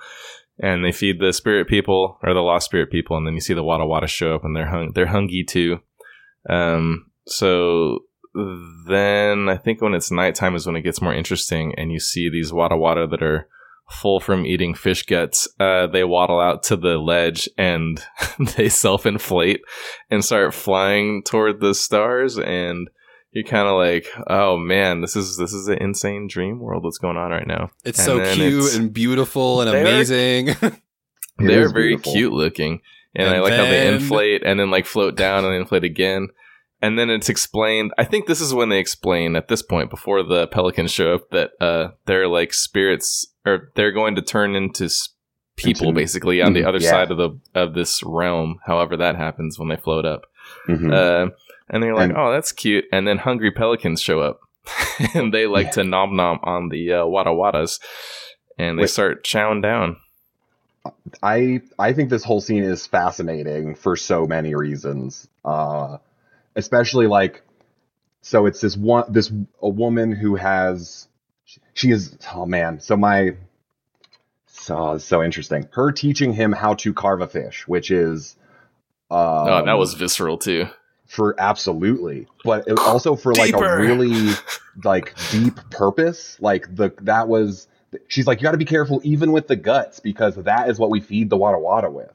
S5: And they feed the spirit people or the lost spirit people, and then you see the Warawara show up and they're hung, they're hungry too. Um, so then I think when it's nighttime is when it gets more interesting, and you see these Warawara that are full from eating fish guts, uh, they waddle out to the ledge and they self inflate and start flying toward the stars. And you're kind of like, oh man, this is this is an insane dream world that's going on right now.
S1: It's
S5: And
S1: so cute
S5: it's-
S1: and beautiful and
S5: They're-
S1: amazing.
S5: They're very
S4: beautiful.
S5: cute looking. And,
S1: And
S5: I like how they inflate and then like float down and inflate again. And then it's explained. I think this is when they explain at this point before the pelicans show up that uh, they're like spirits or they're going to turn into people
S4: Into-
S5: basically on the
S4: Mhm,
S5: other
S4: yeah.
S5: side of the of this realm. However that happens when they float up.
S4: Mhm.
S5: Uh, and they're like,
S4: And-
S5: oh, that's cute. And then hungry pelicans show up, and they like
S4: Yeah.
S5: to nom nom on the uh, warawaras, and they
S4: Wait.
S5: start chowing down.
S4: I I think this whole scene is fascinating for so many reasons. Uh, especially like, so it's this one this a woman who has she is oh man. So my so so interesting. Her teaching him how to carve a fish which is uh
S5: oh, that was visceral too.
S4: for absolutely. But it, also for like a really like deep purpose. Like the that was she's like you got to be careful even with the guts because that is what we feed the warawara with.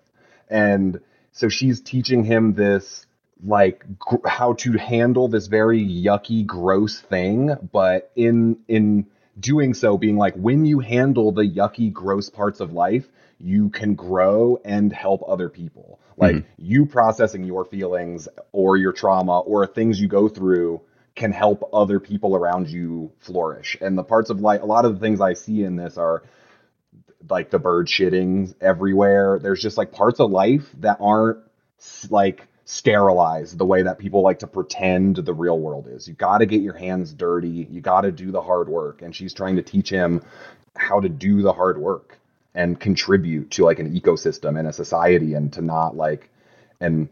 S4: And so she's teaching him this like gr- how to handle this very yucky gross thing but in in doing so being like when you handle the yucky gross parts of life you can grow and help other people. Mm-hmm. Like you processing your feelings or your trauma or things you go through can help other people around you flourish. And the parts of life a lot of the things i see in this are like the bird shittings everywhere. There's just like parts of life that aren't like sterilized the way that people like to pretend the real world is. You got to get your hands dirty. You got to do the hard work. And she's trying to teach him how to do the hard work and contribute to like an ecosystem and a society and to not like and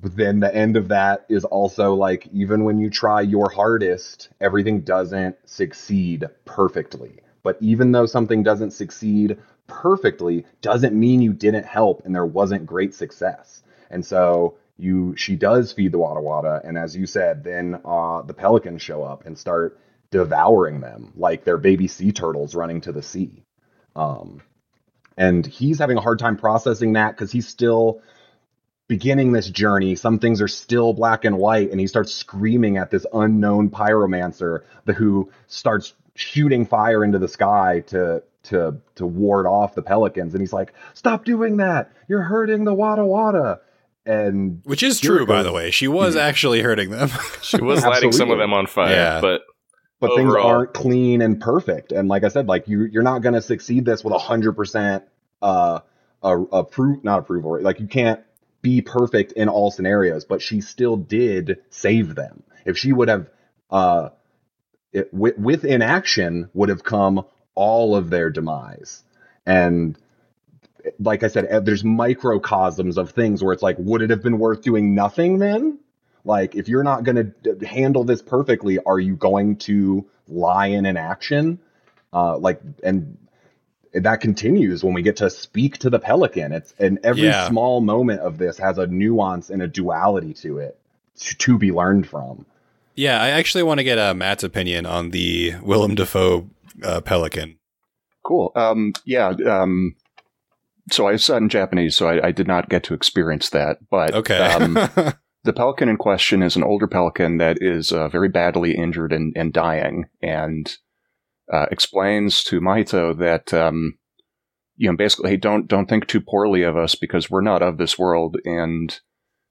S4: but then the end of that is also like even when you try your hardest everything doesn't succeed perfectly. But even though something doesn't succeed perfectly doesn't mean you didn't help and there wasn't great success. And so you she does feed the warawara and as you said then uh the pelicans show up and start devouring them like they're baby sea turtles running to the sea um and he's having a hard time processing that because he's still beginning this journey. Some things are still black and white, and he starts screaming at this unknown pyromancer who starts shooting fire into the sky to to to ward off the pelicans. And he's like, "Stop doing that! You're hurting the Warawara." And
S1: Which is true, by the way. She was
S4: Mhm.
S1: actually hurting them.
S5: She was lighting some of them on fire,
S1: Yeah.
S5: but
S4: but things aren't clean and perfect. And like I said, like you you're not going to succeed this with a hundred percent uh a approve not approval rate. Like you can't be perfect in all scenarios. But she still did save them. If she would have uh it, with, with inaction would have come all of their demise. And like I said, eh, there's microcosms of things where it's like, would it have been worth doing nothing then? Like, if you're not going to handle this perfectly, are you going to lie in inaction? Uh, like, and that continues when we get to speak to the pelican. It's and every
S1: Yeah.
S4: small moment of this has a nuance and a duality to it to, to be learned from.
S1: Yeah, I actually want to get uh, Matt's opinion on the Willem Dafoe uh, Pelican.
S2: Cool. Um, yeah. Um, so I saw it in Japanese, so I, I did not get to experience that. But
S1: Okay.
S2: um, the pelican in question is an older pelican that is uh, very badly injured and, and dying, and uh, explains to Mahito that um, you know basically, hey, don't don't think too poorly of us because we're not of this world, and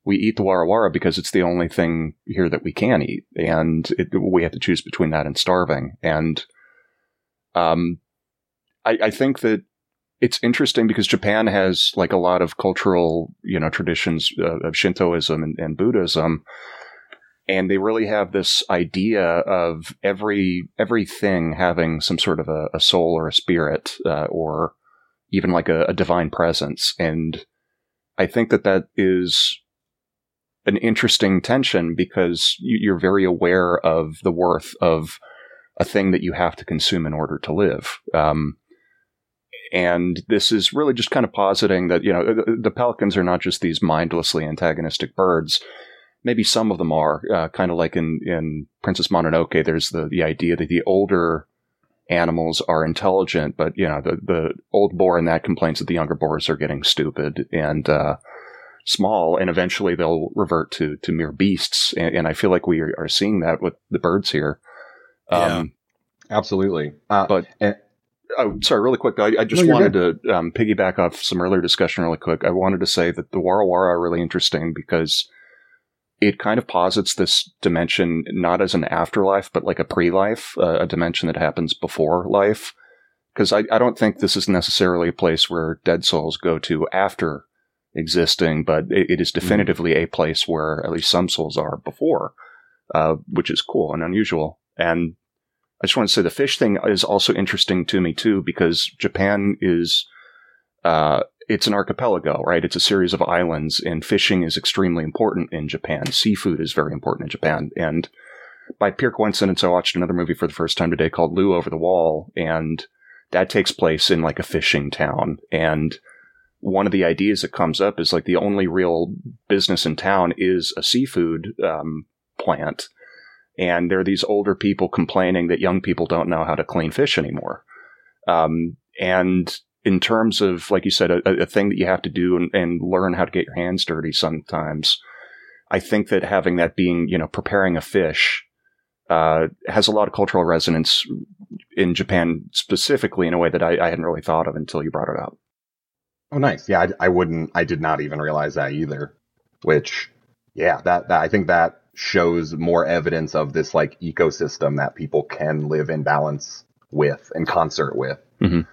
S2: we eat the warawara because it's the only thing here that we can eat, and it, we have to choose between that and starving. And um, I, I think that it's interesting because Japan has like a lot of cultural, you know, traditions uh, of Shintoism and, and Buddhism, and they really have this idea of every everything having some sort of a, a soul or a spirit, uh, or even like a, a divine presence. And I think that that is an interesting tension because you, you're very aware of the worth of a thing that you have to consume in order to live. Um, and this is really just kind of positing that you know the, the pelicans are not just these mindlessly antagonistic birds. Maybe some of them are, uh, kind of like in in Princess Mononoke. There's the the idea that the older animals are intelligent, but you know the the old boar in that complains that the younger boars are getting stupid and uh, small, and eventually they'll revert to to mere beasts. And, and I feel like we are, are seeing that with the birds here.
S1: Yeah.
S2: Um,
S4: Absolutely. Uh,
S2: But-
S4: and,
S2: Oh, sorry, really quick. I, I just
S4: No,
S2: wanted to um, piggyback off some earlier discussion really quick. I wanted to say that the Warawara are really interesting because it kind of posits this dimension not as an afterlife, but like a pre-life, uh, a dimension that happens before life. Because I, I don't think this is necessarily a place where dead souls go to after existing, but it, it is definitively a place where at least some souls are before, uh, which is cool and unusual. And I just want to say the fish thing is also interesting to me too because Japan is uh, it's an archipelago, right? It's a series of islands, and fishing is extremely important in Japan. Seafood is very important in Japan, and by pure coincidence, I watched another movie for the first time today called Lu Over the Wall, and that takes place in like a fishing town. And one of the ideas that comes up is like the only real business in town is a seafood um, plant and there are these older people complaining that young people don't know how to clean fish anymore. Um, and in terms of, like you said, a, a thing that you have to do and, and learn how to get your hands dirty sometimes, I think that having that being, you know, preparing a fish uh, has a lot of cultural resonance in Japan specifically in a way that I, I hadn't really thought of until you brought it up.
S4: oh, nice. Yeah, I, I wouldn't. I did not even realize that either. Which, yeah, that, that I think that shows more evidence of this like ecosystem that people can live in balance with and concert with.
S2: Mhm.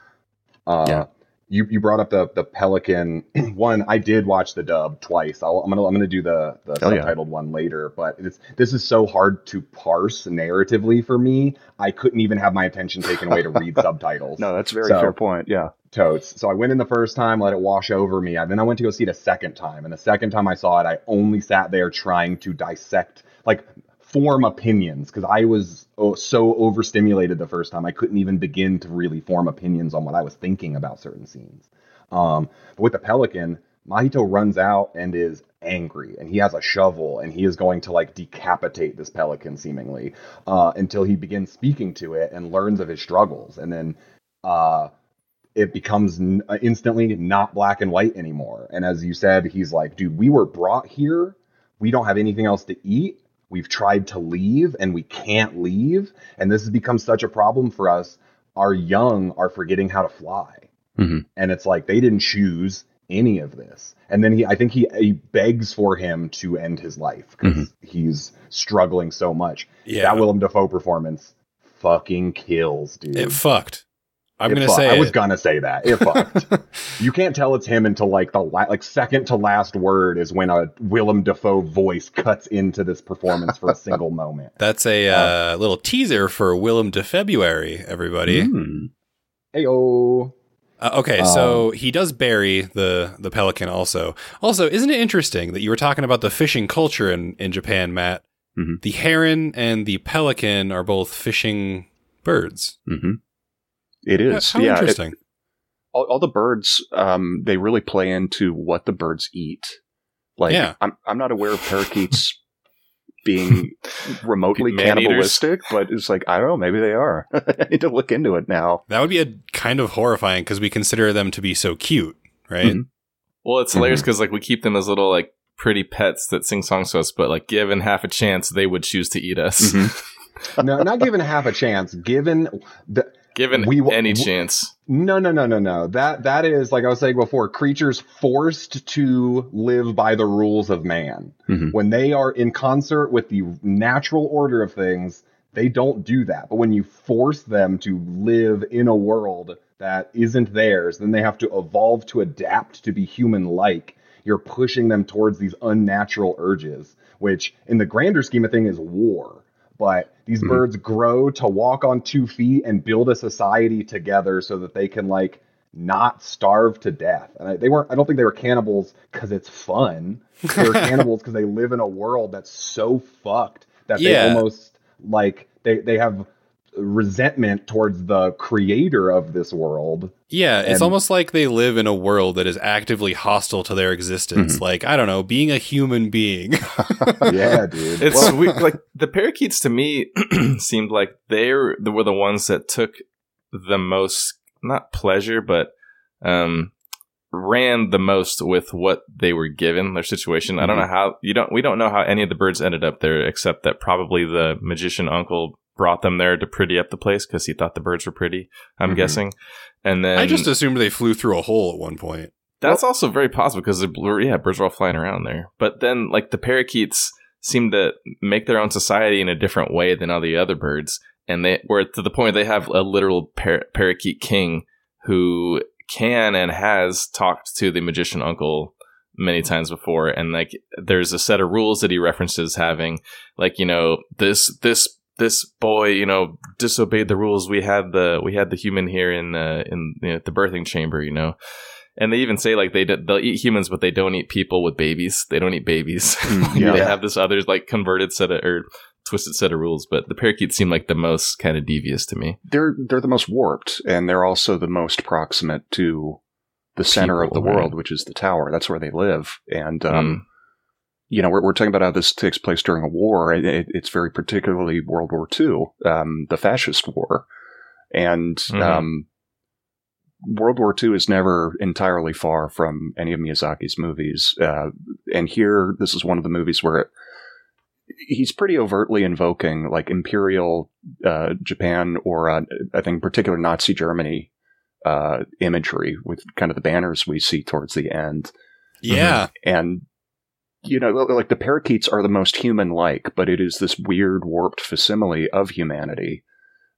S4: Uh,
S2: Yeah.
S4: You you brought up the the Pelican one. I did watch the dub twice. I'll, I'm gonna I'm gonna do the the
S2: Hell yeah.
S4: subtitled one later. But it's, this is so hard to parse narratively for me. I couldn't even have my attention taken away to read subtitles.
S2: No, that's a very
S4: So-
S2: fair point. Yeah.
S4: totes. So I went in the first time, let it wash over me. And then I went to go see it a second time. And the second time I saw it, I only sat there trying to dissect, like form opinions, because I was oh, so overstimulated the first time. I couldn't even begin to really form opinions on what I was thinking about certain scenes. Um, but with the Pelican, Mahito runs out and is angry, and he has a shovel, and he is going to like decapitate this pelican seemingly uh, until he begins speaking to it and learns of his struggles, and then uh, it becomes n- uh, instantly not black and white anymore. And as you said, he's like, dude, we were brought here. We don't have anything else to eat. We've tried to leave and we can't leave. And this has become such a problem for us. Our young are forgetting how to fly.
S2: Mhm.
S4: And it's like they didn't choose any of this. And then he, I think he, he begs for him to end his life because he's struggling so much.
S1: Yeah.
S4: That Willem Dafoe performance fucking kills, dude.
S1: It fucked. I'm
S4: It
S1: gonna
S4: fuck-
S1: say
S4: I was
S1: it.
S4: gonna say that. It fucked. you can't tell it's him until like the la- like second to last word is when a Willem Dafoe voice cuts into this performance for a single moment.
S1: That's a uh, little teaser for Willem de February, everybody.
S2: Hmm.
S4: Hey oh,
S1: Uh, okay, so he does bury the the pelican. Also, also, isn't it interesting that you were talking about the fishing culture in in Japan, Matt?
S2: Mhm.
S1: The heron and the pelican are both fishing birds.
S2: hmm It is.
S1: How
S2: yeah. it-
S1: interesting.
S2: all, all the birds, um, they really play into what the birds eat. Like,
S1: Yeah.
S2: I'm, I'm not aware of parakeets being remotely
S5: Man-eaters?
S2: cannibalistic, but it's like, I don't know, maybe they are. I need to look into it now.
S1: that would be a kind of horrifying because we consider them to be so cute, right?
S2: Mhm.
S5: Well, it's hilarious because like we keep them as little like pretty pets that sing songs to us, but like given half a chance, they would choose to eat us.
S2: Mhm.
S4: no, not given half a chance. Given the
S5: Given
S4: We
S5: any
S4: w-
S5: chance,
S4: no, no, no, no, no. That that is like I was saying before. Creatures forced to live by the rules of man.
S2: Mhm.
S4: When they are in concert with the natural order of things, they don't do that. But when you force them to live in a world that isn't theirs, then they have to evolve to adapt to be human-like. You're pushing them towards these unnatural urges, which in the grander scheme of thing is war. But these
S2: Mhm.
S4: birds grow to walk on two feet and build a society together so that they can like not starve to death. And I, they weren't. I don't think they were cannibals because it's fun. They were cannibals because they live in a world that's so fucked that
S1: Yeah.
S4: they almost like they they have resentment towards the creator of this world.
S1: Yeah, it's
S4: And-
S1: almost like they live in a world that is actively hostile to their existence. Like, I don't know, being a human being.
S4: Yeah, dude.
S5: it's
S4: Well,
S5: we, like the parakeets to me seemed like they were the ones that took the most not pleasure, but um ran the most with what they were given their situation. I don't know how you don't we don't know how any of the birds ended up there except that probably the magician uncle brought them there to pretty up the place because he thought the birds were pretty. I'm
S2: Mhm.
S5: guessing, and then
S1: I just assumed they flew through a hole at one point.
S5: That's also very possible because the blue, yeah, birds are all flying around there. But then, like the parakeets seem to make their own society in a different way than all the other birds, and they were to the point they have a literal par- parakeet king who can and has talked to the magician uncle many times before, and like there's a set of rules that he references having, like you know this this this boy you know disobeyed the rules we had the we had the human here in uh, in you know, the birthing chamber you know and they even say like they they'll eat humans, but they don't eat people with babies. They don't eat babies.
S2: Mm,
S5: they have this other like converted set of or twisted set of rules. But the parakeets seem like the most kind of devious to me.
S2: They're, they're the most warped, and they're also the most proximate to the center of the
S5: right.
S2: world, which is the tower. That's where they live. And, um,
S5: Mm.
S2: You know, we're, we're talking about how this takes place during a war. It, it, it's very particularly World War II, um, the fascist war. And
S5: Mhm.
S2: um, World War II is never entirely far from any of Miyazaki's movies. Uh, and here, this is one of the movies where it, he's pretty overtly invoking like imperial uh, Japan or uh, I think particular Nazi Germany uh, imagery with kind of the banners we see towards the end
S1: Yeah.
S2: and you know like the parakeets are the most human like but it is this weird warped facsimile of humanity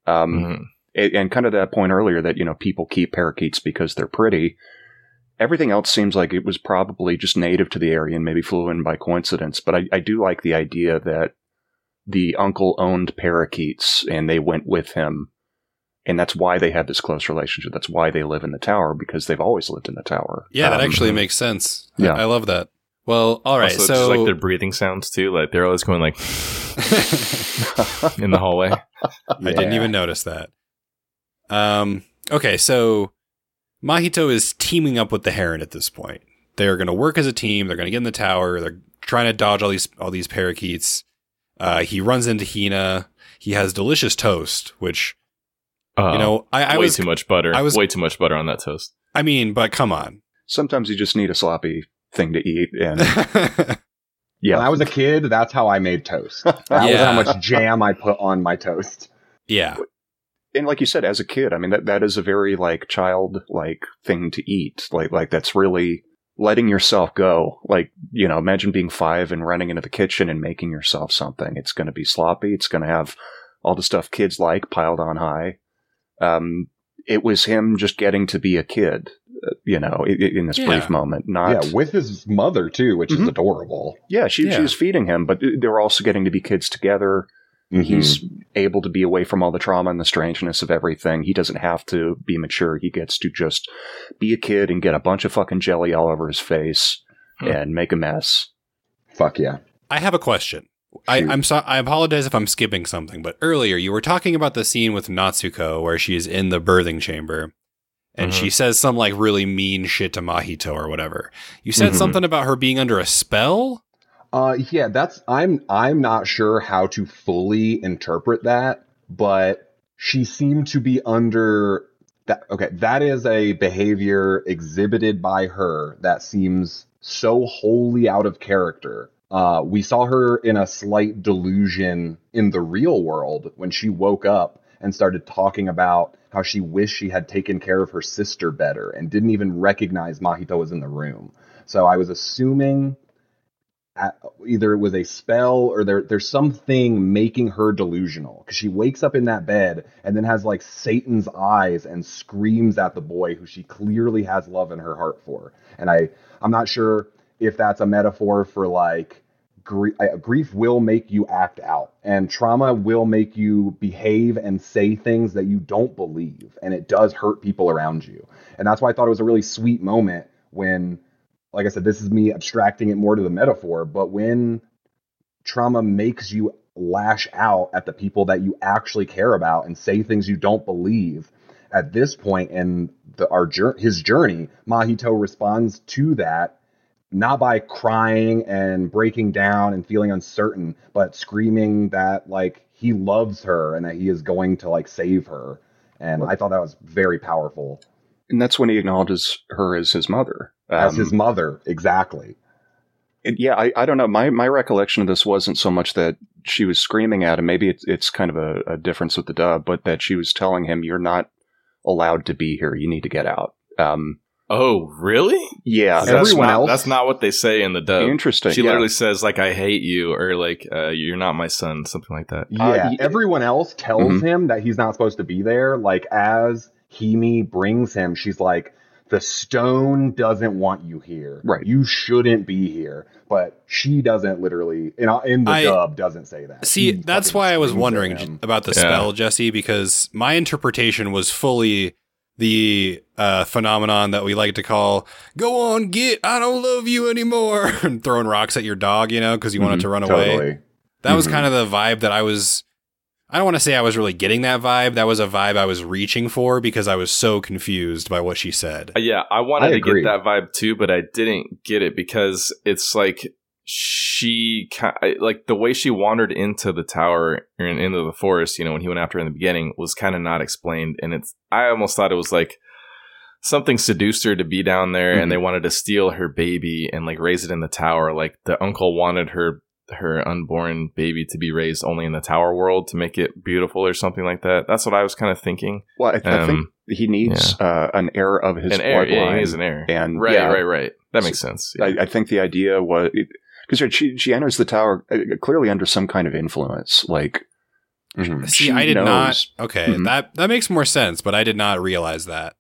S2: um
S5: Mhm.
S2: and, and kind of that point earlier that you know people keep parakeets because they're pretty everything else seems like it was probably just native to the area and maybe flew in by coincidence but i, I do like the idea that the uncle owned parakeets and they went with him and that's why they have this close relationship that's why they live in the tower because they've always lived in the tower
S1: Yeah, that
S2: Um,
S1: actually makes sense.
S2: yeah.
S1: I, I love that. Well, all right.
S5: Also,
S1: so
S5: just like their breathing sounds too. Like they're always going like in the hallway.
S1: I didn't even notice that. Um. Okay, so Mahito is teaming up with the Heron at this point. They're going to work as a team. They're going to get in the tower. They're trying to dodge all these all these parakeets. Uh, he runs into Himi. He has delicious toast, which
S5: Uh,
S1: you know I, I
S5: way
S1: was.
S5: too much butter.
S1: I was-
S5: way too much butter on that toast.
S1: I mean, but come on.
S2: sometimes you just need a sloppy thing to eat and yeah, When
S4: I was a kid, that's how I made toast. That was how much jam I put on my toast.
S1: yeah,
S2: and like you said as a kid i mean that that is a very like child like thing to eat. Like like that's really letting yourself go. Like you know imagine being five and running into the kitchen and making yourself something. It's going to be sloppy. It's going to have all the stuff kids like piled on high. Um, it was him just getting to be a kid, you know, in, in this
S1: Yeah.
S2: brief moment. Not,
S4: yeah, with his mother too, which is
S2: Mhm.
S4: adorable.
S2: yeah, she, she
S1: Yeah.
S2: was feeding him, but they're also getting to be kids together.
S4: Mm-hmm.
S2: He's able to be away from all the trauma and the strangeness of everything. He doesn't have to be mature. He gets to just be a kid and get a bunch of fucking jelly all over his face
S5: Hmm.
S2: and make a mess.
S4: fuck yeah.
S1: I have a question. I, I'm so, I apologize if I'm skipping something, but earlier you were talking about the scene with Natsuko where she's in the birthing chamber and
S5: Mhm.
S1: she says some like really mean shit to Mahito or whatever. You said
S2: Mhm.
S1: something about her being under a spell?
S4: Uh, yeah, that's I'm I'm not sure how to fully interpret that, but she seemed to be under that. Okay, that is a behavior exhibited by her that seems so wholly out of character. Uh, we saw her in a slight delusion in the real world when she woke up and started talking about how she wished she had taken care of her sister better and didn't even recognize Mahito was in the room. So I was assuming either it was a spell or there there's something making her delusional because she wakes up in that bed and then has like Satan's eyes and screams at the boy who she clearly has love in her heart for. And I I'm not sure if that's a metaphor for like grief, will make you act out and trauma will make you behave and say things that you don't believe and it does hurt people around you. And that's why I thought it was a really sweet moment when like I said, this is me abstracting it more to the metaphor, but when trauma makes you lash out at the people that you actually care about and say things you don't believe, at this point in the our his journey, Mahito responds to that not by crying and breaking down and feeling uncertain, but screaming that like he loves her and that he is going to like save her. And I thought that was very powerful.
S2: And that's when he acknowledges her as his mother.
S4: As
S2: Um,
S4: his mother, exactly.
S2: And yeah, I, I don't know. My my recollection of this wasn't so much that she was screaming at him. Maybe it's it's kind of a, a difference with the dub, but that she was telling him, "You're not allowed to be here. You need to get out." Um,
S5: Oh, really?
S2: yeah,
S5: That's
S4: Everyone
S5: not,
S4: else-
S5: That's not what they say in the dub.
S2: interesting.
S5: She
S2: yeah.
S5: literally says like "I hate you" or like uh, "You're not my son," something like that.
S4: Yeah,
S2: Uh, y-
S4: everyone else tells
S2: Mhm.
S4: him that he's not supposed to be there. Like as Himi brings him, she's like, "The stone doesn't want you here.
S2: Right.
S4: You shouldn't be here." But she doesn't literally, in, in the
S1: I-
S4: dub, doesn't say that.
S1: See,
S4: He
S1: that's why I was wondering about the
S5: Yeah.
S1: spell, Jesse, because my interpretation was fully the uh, phenomenon that we like to call "Go on, get! I don't love you anymore," and throwing rocks at your dog, you know, because you want it
S2: Mhm,
S1: to run away. That was
S2: Mhm.
S1: kind of the vibe that I was. I don't want to say I was really getting that vibe. That was a vibe I was reaching for because I was so confused by what she said.
S5: Uh, Yeah, I wanted
S4: I
S5: to get that vibe too, but I didn't get it because it's like she like the way she wandered into the tower and into the forest. You know, when he went after her in the beginning was kind of not explained, and it's I almost thought it was like something seduced her to be down there,
S2: Mhm.
S5: and they wanted to steal her baby and like raise it in the tower. Like the uncle wanted her her unborn baby to be raised only in the tower world to make it beautiful or something like that. That's what I was kind of thinking.
S2: Well, I, I think
S5: Um,
S2: he needs uh, an heir of his
S5: an heir, yeah,
S2: bloodline.
S5: he is an heir.
S2: And
S5: right,
S2: yeah,
S5: right, right. That makes sense. Yeah.
S2: I, I think the idea was because she she enters the tower uh, clearly under some kind of influence, like.
S4: Mhm.
S1: See,
S2: she
S1: I did
S2: knows-
S1: not. Okay,
S2: Mhm.
S1: that that makes more sense, but I did not realize that.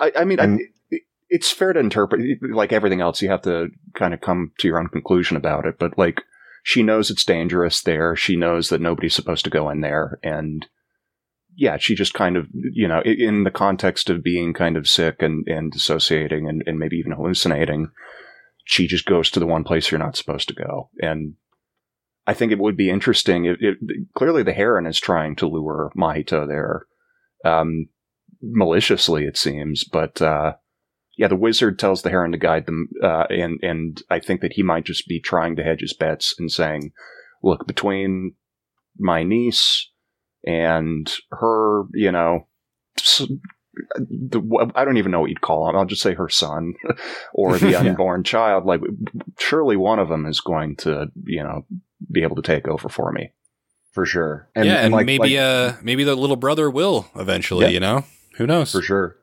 S2: I, I mean,
S4: And-
S2: I, it's fair to interpret. Like everything else, you have to kind of come to your own conclusion about it. But like, she knows it's dangerous there. She knows that nobody's supposed to go in there, and yeah, she just kind of, you know, in the context of being kind of sick and and dissociating and, and maybe even hallucinating, she just goes to the one place you're not supposed to go. And I think it would be interesting. It, it, clearly, the Heron is trying to lure Mahito there. Um, maliciously, it seems. But uh, yeah, the wizard tells the heron to guide them, uh, and and I think that he might just be trying to hedge his bets and saying, "Look, between my niece and her, you know." S- The, I don't even know what you'd call him. I'll just say her son or the
S4: Yeah.
S2: unborn child. Like, surely one of them is going to, you know, be able to take over for me.
S4: for sure.
S1: yeah, and
S4: like-
S1: maybe
S4: like-
S1: uh maybe the little brother will eventually.
S4: Yeah.
S1: You know, who knows?
S4: for sure.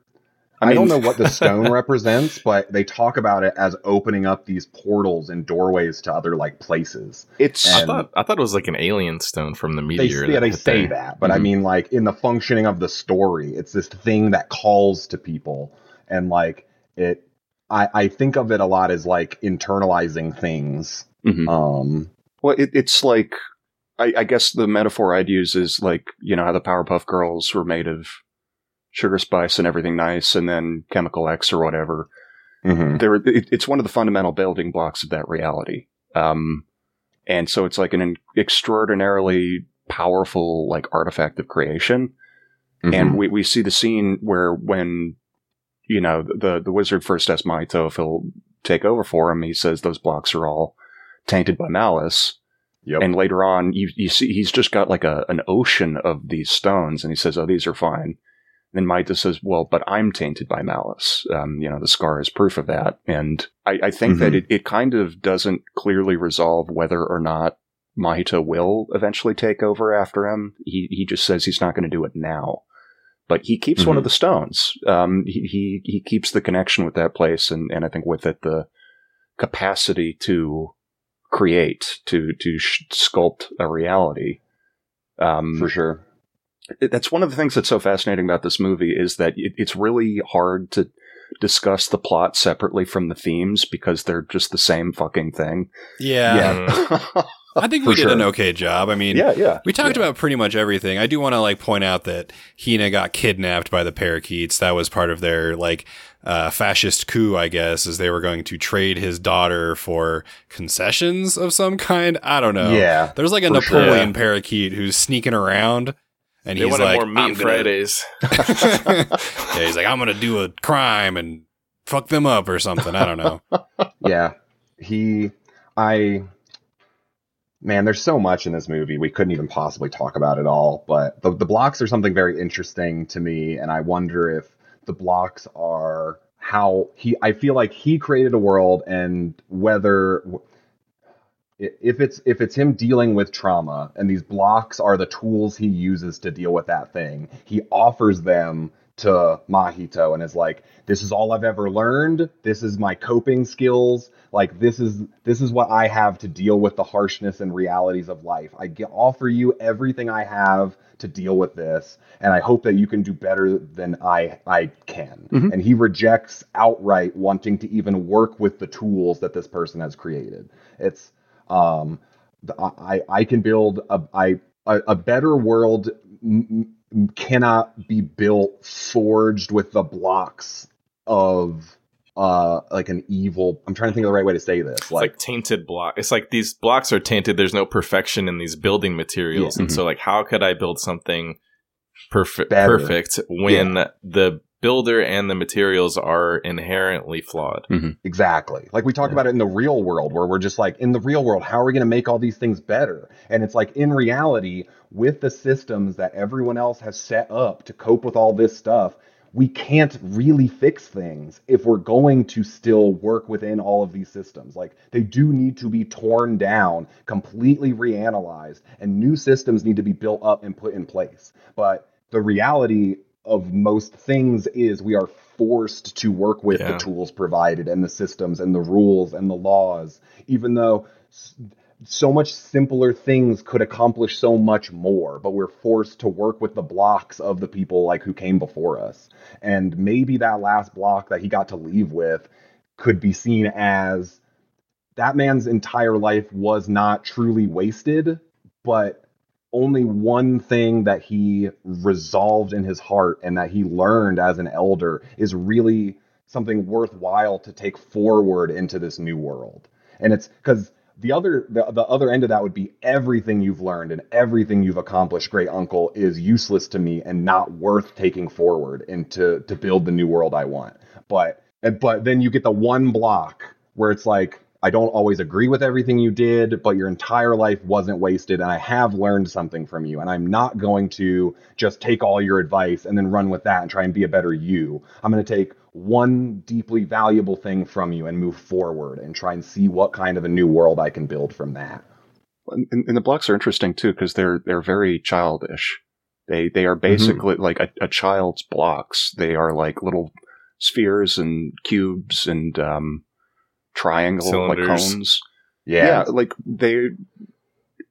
S4: I, don't know what the stone represents, but they talk about it as opening up these portals and doorways to other like places.
S2: It's
S5: I thought I thought it was like an alien stone from the
S4: They,
S5: meteor.
S4: yeah, they say
S5: there.
S4: that, but I
S2: Mhm.
S4: mean, like in the functioning of the story, it's this thing that calls to people, and like it. I, I think of it a lot as like internalizing things.
S2: Mhm.
S4: Um,
S2: Well, it, it's like I, I guess the metaphor I'd use is like you know how the Powerpuff Girls were made of sugar spice and everything nice, and then chemical X or whatever.
S4: mhm.
S2: There, it, it's one of the fundamental building blocks of that reality. Um, and so it's like an extraordinarily powerful like artifact of creation.
S4: Mhm.
S2: And we, we see the scene where when you know the the wizard first asks Mahito if he'll take over for him, he says those blocks are all tainted by malice.
S4: Yep.
S2: And later on, you you see he's just got like a an ocean of these stones, and he says, "Oh, these are fine." Then Mahito says, "Well, but I'm tainted by malice. Um, you know, the scar is proof of that." And I, I think that
S4: Mhm.
S2: it, it kind of doesn't clearly resolve whether or not Mahito will eventually take over after him. He he just says he's not going to do it now, but he keeps one of the stones. Um, he, he he keeps the connection with that place, and and I think with it the capacity to create to to sh- sculpt a reality. Um,
S4: for sure.
S2: It- that's one of the things that's so fascinating about this movie is that it, it's really hard to discuss the plot separately from the themes because they're just the same fucking thing.
S1: Yeah.
S5: Mm.
S1: I think
S2: For
S1: we did an okay job. I mean,
S2: yeah, yeah.
S1: We talked
S2: Yeah.
S1: about pretty much everything. I do want to like point out that Hina got kidnapped by the parakeets. That was part of their like uh, fascist coup, I guess, as they were going to trade his daughter for concessions of some kind. I don't know.
S4: Yeah.
S1: There's like a
S4: For sure.
S1: Napoleon parakeet who's sneaking around, and
S5: They
S1: he's
S5: wanted
S1: like,
S5: more meat
S1: "I'm
S5: and
S1: gonna-"
S5: Fridays.
S1: yeah, he's like, I'm gonna do a crime and fuck them up or something. I don't know.
S4: yeah he i man there's so much in this movie we couldn't even possibly talk about it all but the, the blocks are something very interesting to me and i wonder if the blocks are how he i feel like he created a world and whether if it's if it's him dealing with trauma and these blocks are the tools he uses to deal with that thing he offers them to mahito and is like this is all i've ever learned. This is my coping skills. Like this is this is what i have to deal with the harshness and realities of life. I get, offer you everything i have to deal with this and i hope that you can do better than i i can.
S2: Mhm.
S4: and he rejects outright wanting to even work with the tools that this person has created. It's um i i can build a i a, better world m- cannot be built forged with the blocks of uh like an evil i'm trying to think of the right way to say this
S5: It's like, tainted block. It's like these blocks are tainted. There's no perfection in these building materials,
S4: Yeah.
S5: and so like, how could I build something perfect? Perfect when the builder and the materials are inherently flawed. Mm-hmm.
S4: Exactly. Like we talk
S2: Yeah.
S4: about it in the real world where we're just like, in the real world, how are we going to make all these things better? And it's like, in reality, with the systems that everyone else has set up to cope with all this stuff, we can't really fix things if we're going to still work within all of these systems. Like they do need to be torn down, completely reanalyzed, and new systems need to be built up and put in place. But the reality of most things is we are forced to work with
S5: Yeah.
S4: the tools provided and the systems and the rules and the laws, even though so much simpler things could accomplish so much more, but we're forced to work with the blocks of the people like who came before us. And maybe that last block that he got to leave with could be seen as that man's entire life was not truly wasted, but only one thing that he resolved in his heart and that he learned as an elder is really something worthwhile to take forward into this new world. And it's because the other the, the other end of that would be everything you've learned and everything you've accomplished, great uncle, is useless to me and not worth taking forward and to to build the new world I want. But but then you get the one block where it's like I don't always agree with everything you did, but your entire life wasn't wasted, and I have learned something from you. And I'm not going to just take all your advice and then run with that and try and be a better you. I'm going to take one deeply valuable thing from you and move forward and try and see what kind of a new world I can build from that.
S2: And, and the blocks are interesting too because they're they're very childish. They they are basically like a, a child's blocks. They are like little spheres and cubes and um, triangle like cones.
S4: Yeah.
S2: yeah, like they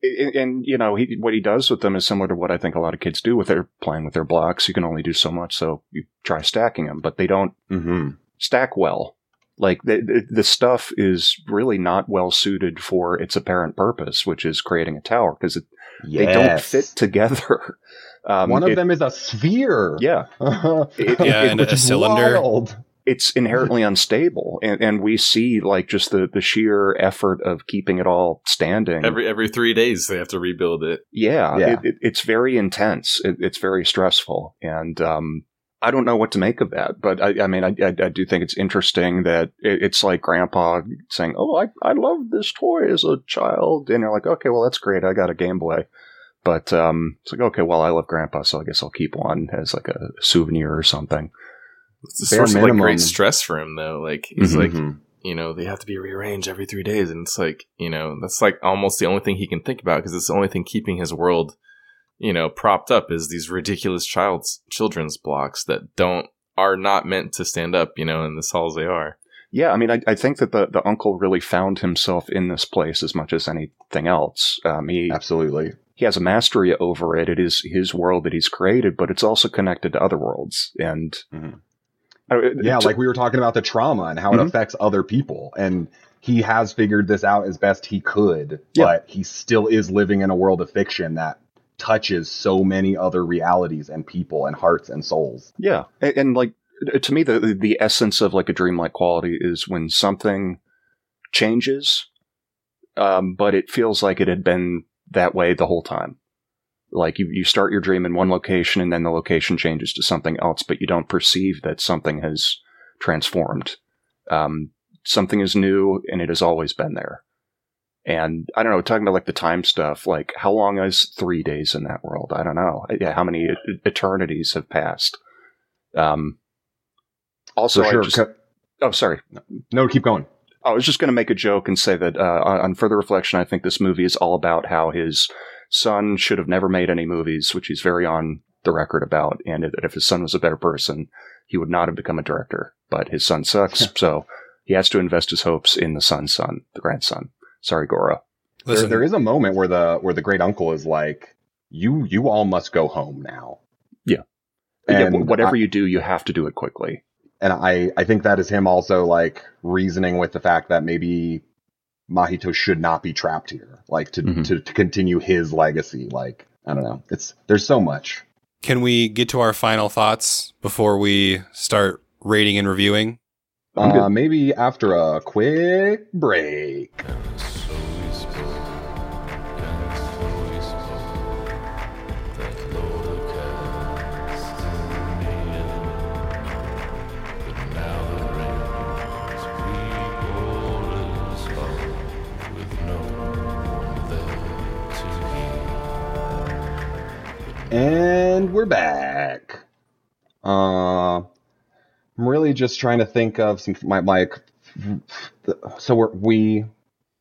S2: and, and, you know he what he does with them is similar to what I think a lot of kids do with their playing with their blocks. You can only do so much, so you try stacking them, but they don't
S4: hmm
S2: stack well. Like the the, the stuff is really not well suited for its apparent purpose, which is creating a tower because they don't fit together. Um,
S4: One of
S2: it-
S4: them is a sphere.
S2: yeah, It-
S1: Yeah,
S2: it-
S1: and
S4: Which
S1: a
S4: is
S1: cylinder.
S4: wild.
S2: It's inherently unstable, and, and we see like just the the sheer effort of keeping it all standing.
S5: Every every three days they have to rebuild it.
S2: Yeah,
S4: Yeah.
S2: It, it, it's very intense. It, it's very stressful, and um, I don't know what to make of that. But I, I mean, I, I, I do think it's interesting that it, it's like Grandpa saying, "Oh, I I loved this toy as a child," and you're like, "Okay, well, that's great. I got a Game Boy." But um, it's like, okay, well, I love Grandpa, so I guess I'll keep one as like a souvenir or something.
S5: It's a
S4: Bare
S5: source of like
S4: minimum.
S5: great stress for him though. Like he's
S2: Mhm.
S5: like you know they have to be rearranged every three days, and it's like you know that's like almost the only thing he can think about because it's the only thing keeping his world you know propped up is these ridiculous child's children's blocks that don't are not meant to stand up. You know, in the halls they are.
S2: Yeah, I mean, I, I think that the, the uncle really found himself in this place as much as anything else. Um, he
S4: Absolutely.
S2: he has a mastery over it. It is his world that he's created, but it's also connected to other worlds. And
S4: Mhm.
S2: Uh,
S4: Yeah, like we were talking about the trauma and how
S2: Mhm.
S4: it affects other people. And he has figured this out as best he could,
S2: Yeah.
S4: but he still is living in a world of fiction that touches so many other realities and people and hearts and souls.
S2: yeah, and, and like to me, the the essence of like a dreamlike quality is when something changes, um, but it feels like it had been that way the whole time. Like you, you start your dream in one location and then the location changes to something else, but you don't perceive that something has transformed. Um, something is new and it has always been there. And I don't know, talking about like the time stuff, like how long is three days in that world? I don't know. Yeah, how many eternities have passed? Um, also,
S4: sure.
S2: just- oh, sorry.
S4: no, keep going.
S2: I was just going to make a joke and say that uh, on on further reflection, I think this movie is all about how his son should have never made any movies, which he's very on the record about, and that if his son was a better person, he would not have become a director. But his son sucks, so he has to invest his hopes in the son's son, the grandson. Sorry, Goro.
S4: There, there is a moment where the where the great uncle is like, "You you all must go home now."
S2: Yeah. Yeah,
S4: And
S2: wh- whatever
S4: I-
S2: you do, you have to do it quickly.
S4: and I I think that is him also like reasoning with the fact that maybe Mahito should not be trapped here, like to
S2: Mhm.
S4: to, to continue his legacy. Like I don't know, it's there's so much.
S1: can we get to our final thoughts before we start rating and reviewing?
S4: Uh, maybe after a quick break. And we're back. Uh, I'm really just trying to think of some my my. So we're, we,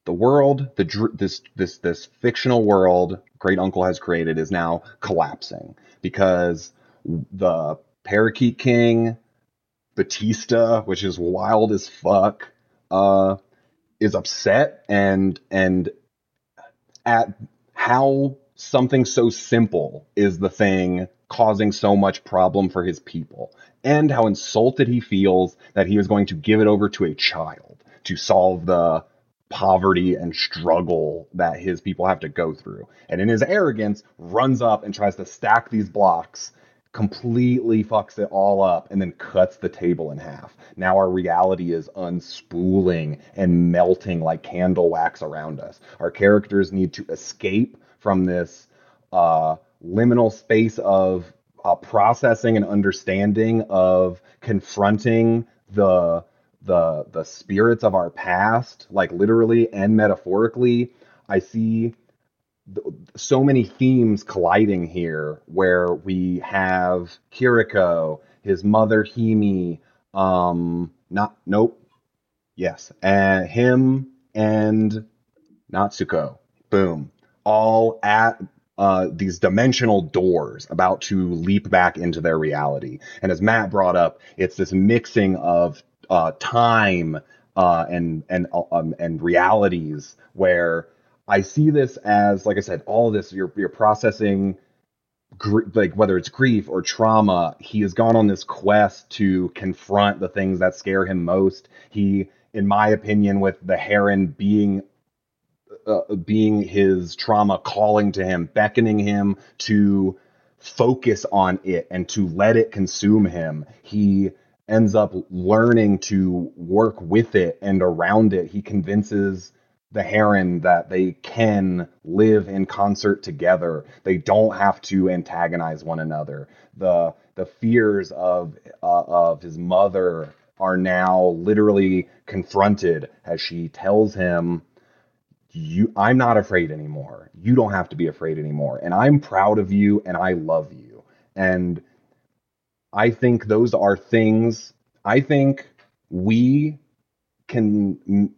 S4: the world, the this this this fictional world Great Uncle has created is now collapsing because the Parakeet King, Batista, which is wild as fuck, uh, is upset and and at how something so simple is the thing causing so much problem for his people and how insulted he feels that he is going to give it over to a child to solve the poverty and struggle that his people have to go through. And in his arrogance runs up and tries to stack these blocks completely fucks it all up and then cuts the table in half. Now our reality is unspooling and melting like candle wax around us. Our characters need to escape from this uh, liminal space of uh, processing and understanding of confronting the the the spirits of our past, like literally and metaphorically. I see so many themes colliding here where we have Kiriko, his mother Himi, um not nope. Yes, and him and Natsuko. Boom. All at uh, these dimensional doors about to leap back into their reality. And as Matt brought up, it's this mixing of uh, time uh, and and um, and realities where I see this as, like I said, all this you're you're processing, gr- like whether it's grief or trauma. He has gone on this quest to confront the things that scare him most. He, in my opinion, with the heron being uh, being his trauma calling to him, beckoning him to focus on it and to let it consume him. He ends up learning to work with it and around it. He convinces the heron that they can live in concert together. They don't have to antagonize one another. The the fears of uh, of his mother are now literally confronted as she tells him you I'm not afraid anymore. You don't have to be afraid anymore. And I'm proud of you and I love you. And I think those are things I think we can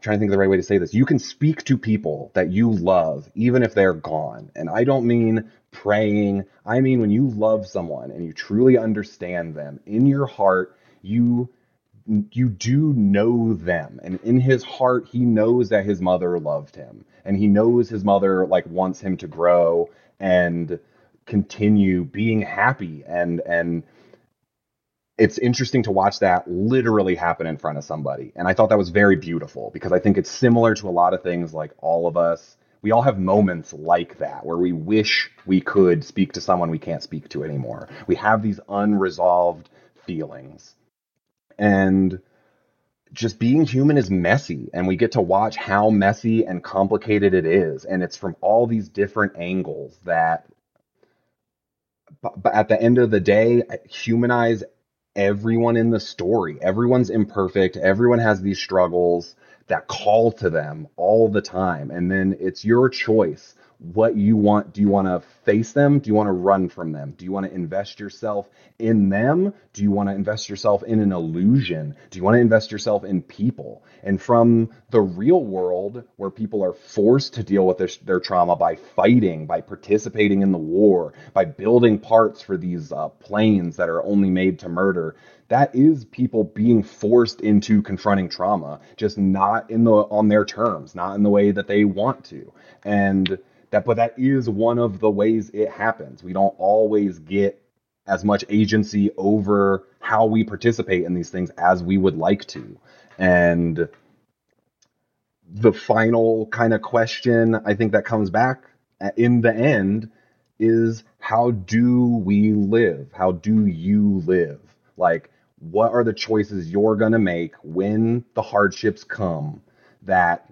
S4: trying to think of the right way to say this. You can speak to people that you love even if they're gone. And I don't mean praying. I mean when you love someone and you truly understand them in your heart, you you do know them and in his heart he knows that his mother loved him and he knows his mother like wants him to grow and continue being happy and and it's interesting to watch that literally happen in front of somebody. And i thought that was very beautiful because i think it's similar to a lot of things like all of us we all have moments like that where we wish we could speak to someone we can't speak to anymore. We have these unresolved feelings. And just being human is messy and we get to watch how messy and complicated it is. And it's from all these different angles that but, at the end of the day humanize everyone in the story. Everyone's imperfect. Everyone has these struggles that call to them all the time. And then it's your choice what you want. Do you want to face them? Do you want to run from them? Do you want to invest yourself in them? Do you want to invest yourself in an illusion? Do you want to invest yourself in people? And from the real world, where people are forced to deal with their, their trauma by fighting, by participating in the war, by building parts for these uh, planes that are only made to murder, that is people being forced into confronting trauma, just not in the on their terms, not in the way that they want to. And that but that is one of the ways it happens. We don't always get as much agency over how we participate in these things as we would like to. And the final kind of question i think that comes back uh, in the end is how do we live? How do you live? Like what are the choices you're going to make when the hardships come that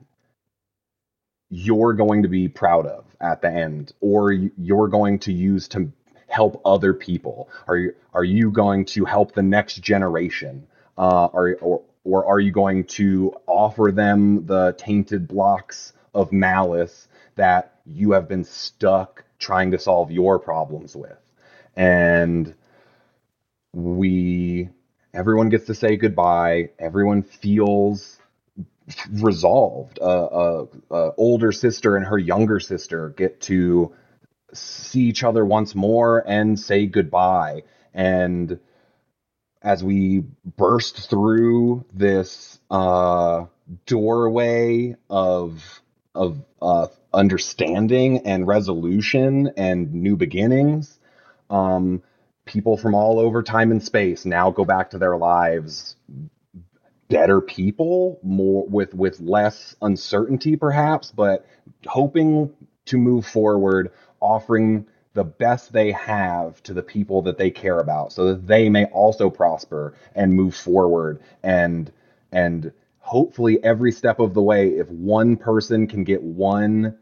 S4: you're going to be proud of at the end or you're going to use to help other people. Are you are you going to help the next generation? Uh, are, or, or are you going to offer them the tainted blocks of malice that you have been stuck trying to solve your problems with? And we everyone gets to say goodbye. Everyone feels resolved. A uh, uh, uh, older sister and her younger sister get to see each other once more and say goodbye. And as we burst through this uh, doorway of of uh, understanding and resolution and new beginnings, um, people from all over time and space now go back to their lives better people, more with with less uncertainty perhaps, but hoping to move forward, offering the best they have to the people that they care about so that they may also prosper and move forward. And and hopefully every step of the way if one person can get one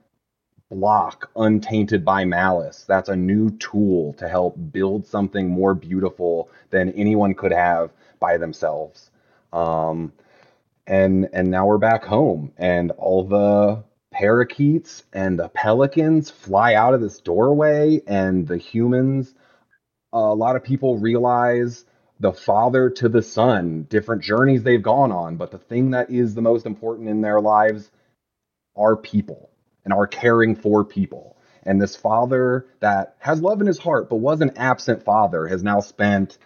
S4: block untainted by malice that's a new tool to help build something more beautiful than anyone could have by themselves um, and and now we're back home, and all the parakeets and the pelicans fly out of this doorway, and the humans. A lot of people realize the father to the son, different journeys they've gone on, but the thing that is the most important in their lives are people and are caring for people. And this father that has love in his heart but was an absent father has now spent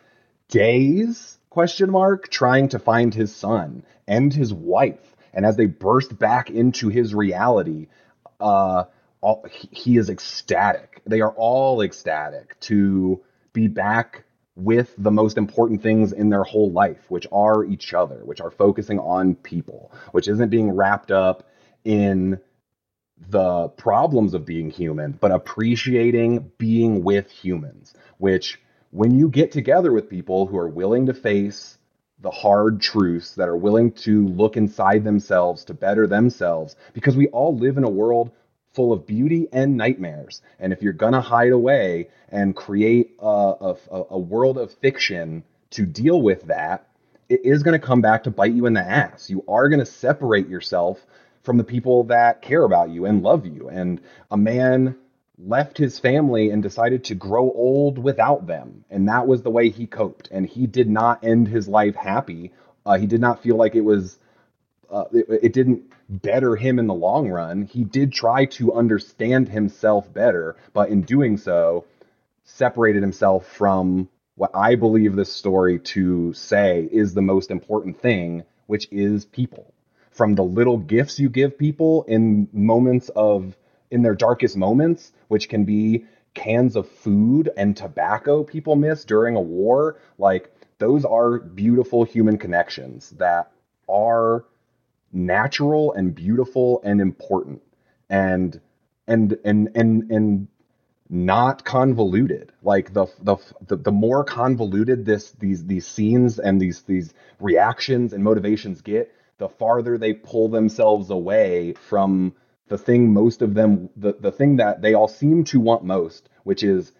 S4: days question mark trying to find his son and his wife. And as they burst back into his reality, uh, all, he, he is ecstatic. They are all ecstatic to be back with the most important things in their whole life, which are each other, which are focusing on people, which isn't being wrapped up in the problems of being human, but appreciating being with humans, which when you get together with people who are willing to face the hard truths, that are willing to look inside themselves to better themselves, because we all live in a world full of beauty and nightmares. And if you're going to hide away and create a, a, a, world of fiction to deal with that, it is going to come back to bite you in the ass. You are going to separate yourself from the people that care about you and love you. And a man left his family and decided to grow old without them. And that was the way he coped. And he did not end his life happy. Uh, he did not feel like it was, uh, it, it didn't better him in the long run. He did try to understand himself better, but in doing so, separated himself from what I believe this story to say is the most important thing, which is people. From the little gifts you give people in moments of, in their darkest moments, which can be cans of food and tobacco people miss during a war, like those are beautiful human connections that are natural and beautiful and important and and and and and not convoluted. Like the, the the the more convoluted this these these scenes and these these reactions and motivations get the farther they pull themselves away from the thing most of them the, the thing that they all seem to want most which is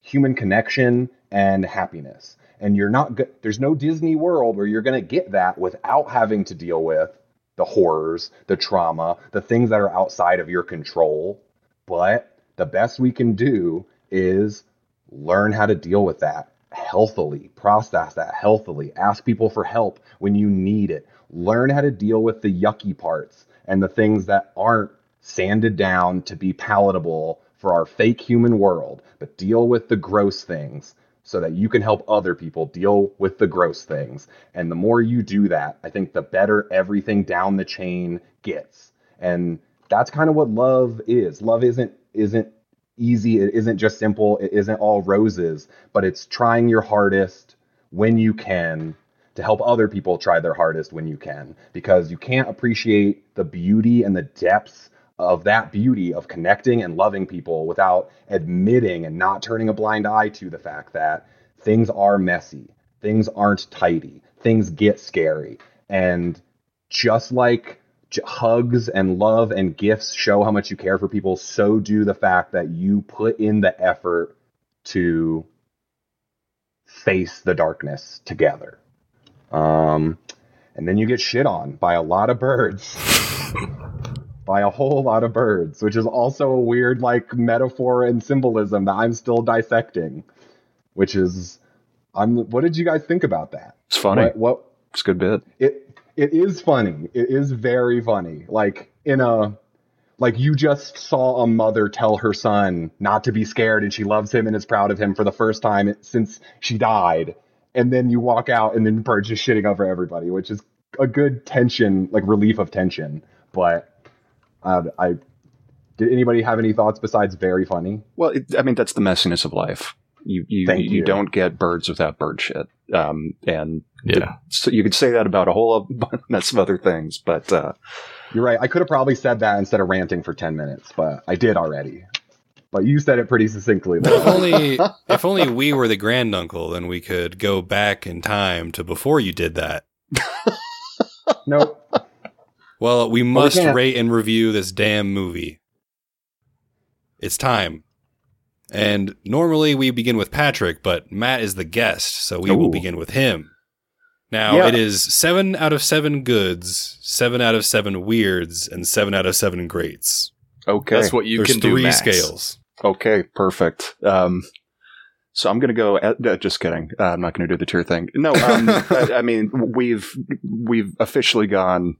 S4: human connection and happiness and you're not there's no disney world where you're going to get that without having to deal with the horrors, the trauma, the things that are outside of your control. But the best we can do is learn how to deal with that healthily, process that healthily, ask people for help when you need it, learn how to deal with the yucky parts and the things that aren't sanded down to be palatable for our fake human world, but deal with the gross things so that you can help other people deal with the gross things. And the more you do that, I think the better everything down the chain gets. And that's kind of what love is. Love isn't isn't easy, it isn't just simple, it isn't all roses, but it's trying your hardest when you can to help other people try their hardest when you can because you can't appreciate the beauty and the depths of that beauty of connecting and loving people without admitting and not turning a blind eye to the fact that things are messy, things aren't tidy, things get scary. And just like hugs and love and gifts show how much you care for people, so do the fact that you put in the effort to face the darkness together. Um, and then you get shit on by a lot of birds. by a whole lot of birds, which is also a weird like metaphor and symbolism that I'm still dissecting. Which is, I'm. What did you guys think about that?
S2: It's funny.
S4: What, what
S2: it's a good bit.
S4: It it is funny. It is very funny. Like in a like you just saw a mother tell her son not to be scared and she loves him and is proud of him for the first time since she died and then you walk out and then birds just shitting over everybody which is a good tension like relief of tension but uh, I did anybody have any thoughts besides very funny?
S2: Well, it, I mean that's the messiness of life. You you, you, you don't get birds without bird shit. Um, and
S5: yeah,
S2: the, so you could say that about a whole mess of other things, but uh,
S4: you're right. I could have probably said that instead of ranting for ten minutes, but I did already. But you said it pretty succinctly.
S1: if only if only we were the granduncle, then we could go back in time to before you did that.
S4: nope.
S1: Well, we must well, we rate and review this damn movie. It's time. And normally we begin with Patrick, but Matt is the guest, so we Ooh. will begin with him. Now, yeah. it is seven out of seven goods, seven out of seven weirds, and seven out of seven greats.
S2: Okay.
S5: That's what you
S1: There's
S5: can
S1: three
S5: do.
S1: Three scales.
S2: Okay, perfect. Um, so I'm going to go. At, uh, just kidding. Uh, I'm not going to do the tier thing. No, um, I, I, mean we've we've officially gone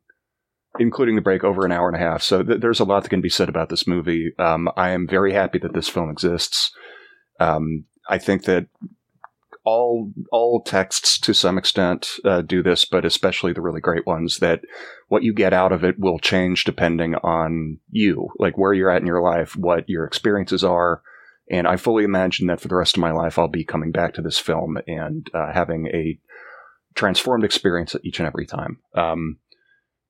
S2: including the break, over an hour and a half. So th- there's a lot that can be said about this movie. Um, I am very happy that this film exists. Um, I think that all all texts to some extent uh, do this, but especially the really great ones. That what you get out of it will change depending on you, like where you're at in your life, what your experiences are. And I fully imagine that for the rest of my life, I'll be coming back to this film and uh, having a transformed experience each and every time. Um,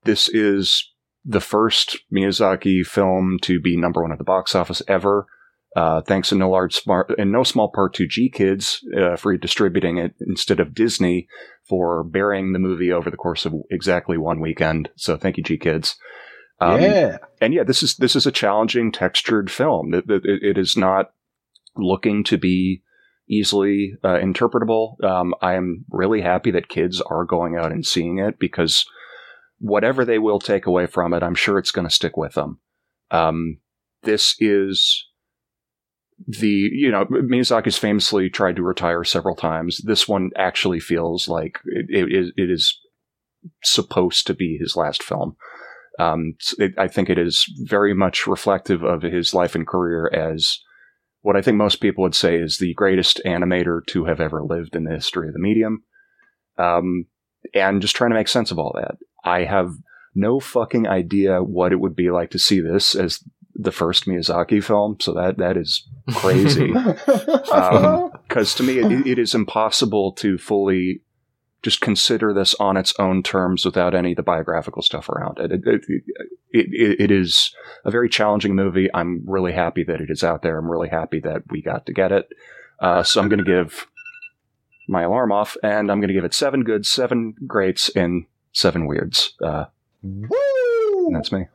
S2: this is the first Miyazaki film to be number one at the box office ever. Uh, thanks in no large smart in no small part to GKIDS uh, for distributing it instead of Disney for burying the movie over the course of exactly one weekend. So thank you, GKIDS. Um,
S4: yeah.
S2: and yeah, this is this is a challenging, textured film. It, it, it is not looking to be easily uh, interpretable. Um, I am really happy that kids are going out and seeing it because whatever they will take away from it, I'm sure it's going to stick with them. Um, this is the you know Miyazaki's famously tried to retire several times. This one actually feels like it, it is it is supposed to be his last film. Um, it, I think it is very much reflective of his life and career as what I think most people would say is the greatest animator to have ever lived in the history of the medium. Um, and just trying to make sense of all that. I have no fucking idea what it would be like to see this as the first Miyazaki film. So that that is crazy. Because um, to me, it, it is impossible to fully just consider this on its own terms without any of the biographical stuff around it. It, it, it, it is a very challenging movie. I'm really happy that it is out there. I'm really happy that we got to get it. Uh, so I'm going to give my alarm off, and I'm going to give it seven good, seven greats, and seven weirds. Uh,
S4: Woo!
S2: that's me.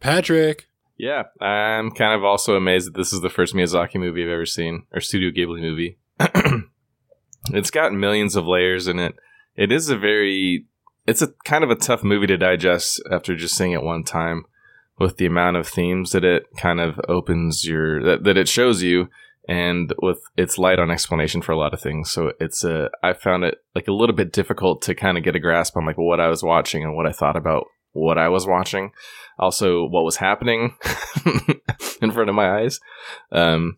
S1: Patrick.
S5: Yeah, I'm kind of also amazed that this is the first Miyazaki movie I've ever seen, or Studio Ghibli movie. it's got millions of layers in it. It is a very, it's a kind of a tough movie to digest after just seeing it one time, with the amount of themes that it kind of opens your that, that it shows you, and with its light on explanation for a lot of things. So it's a, I found it like a little bit difficult to kind of get a grasp on like what I was watching and what I thought about what I was watching, also what was happening in front of my eyes. Um,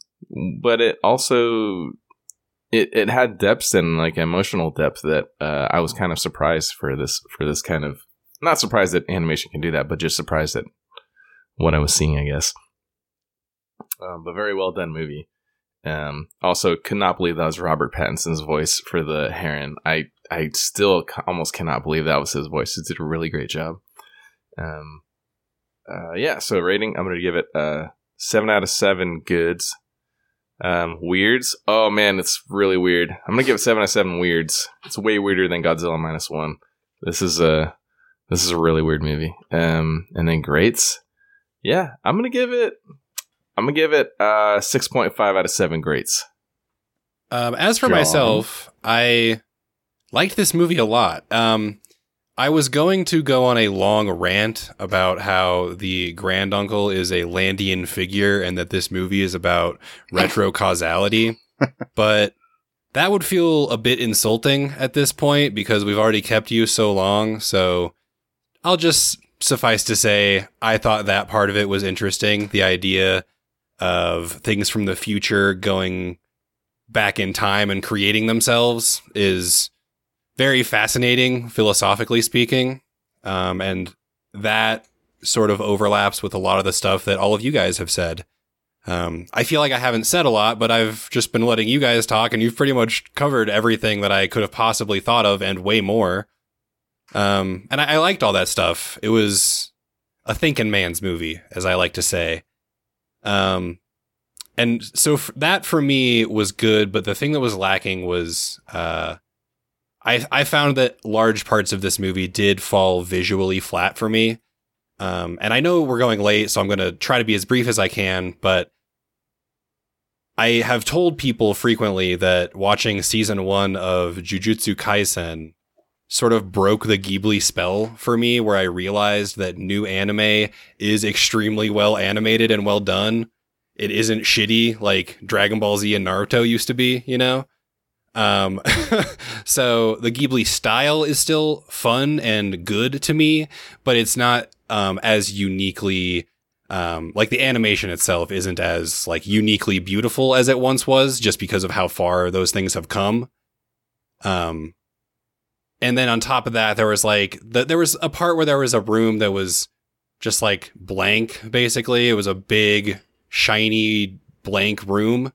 S5: but it also it, it had depths and like emotional depth that uh, I was kind of surprised for this for this kind of not surprised that animation can do that, but just surprised at what I was seeing, I guess. Um, but very well done movie. Um, also, could not believe that was Robert Pattinson's voice for the Heron. I I still almost cannot believe that was his voice. He did a really great job. Um, uh, yeah, so rating, I'm going to give it uh, 7 out of 7 goods. Um, weirds, oh man, it's really weird. I'm to give it 7 out of 7 weirds. It's way weirder than Godzilla Minus 1. This is a, this is a really weird movie. Um, and then greats, yeah, I'm to give it, I'm going to give it uh, 6.5 out of 7 greats.
S1: Um, as for
S4: John.
S1: myself, I liked this movie a lot. Um, I was going to go on a long rant about how the granduncle is a Landian figure and that this movie is about retro causality, but that would feel a bit insulting at this point because we've already kept you so long. So I'll just suffice to say, I thought that part of it was interesting. The idea of things from the future going back in time and creating themselves is very fascinating, philosophically speaking. Um, and that sort of overlaps with a lot of the stuff that all of you guys have said. Um, I feel like I haven't said a lot, but I've just been letting you guys talk, and you've pretty much covered everything that I could have possibly thought of and way more. Um, and I, I liked all that stuff. It was a thinking man's movie, as I like to say. Um, and so f- that for me was good, but the thing that was lacking was uh, I I found that large parts of this movie did fall visually flat for me. Um, and I know we're going late, so I'm going to try to be as brief as I can. But I have told people frequently that watching season one of Jujutsu Kaisen sort of broke the Ghibli spell for me, where I realized that new anime is extremely well animated and well done. It isn't shitty like Dragon Ball Z and Naruto used to be, you know? Um, so the Ghibli style is still fun and good to me, but it's not um, as uniquely um, like the animation itself isn't as like uniquely beautiful as it once was, just because of how far those things have come. Um, and then on top of that, there was like the, there was a part where there was a room that was just like blank. Basically, it was a big shiny blank room,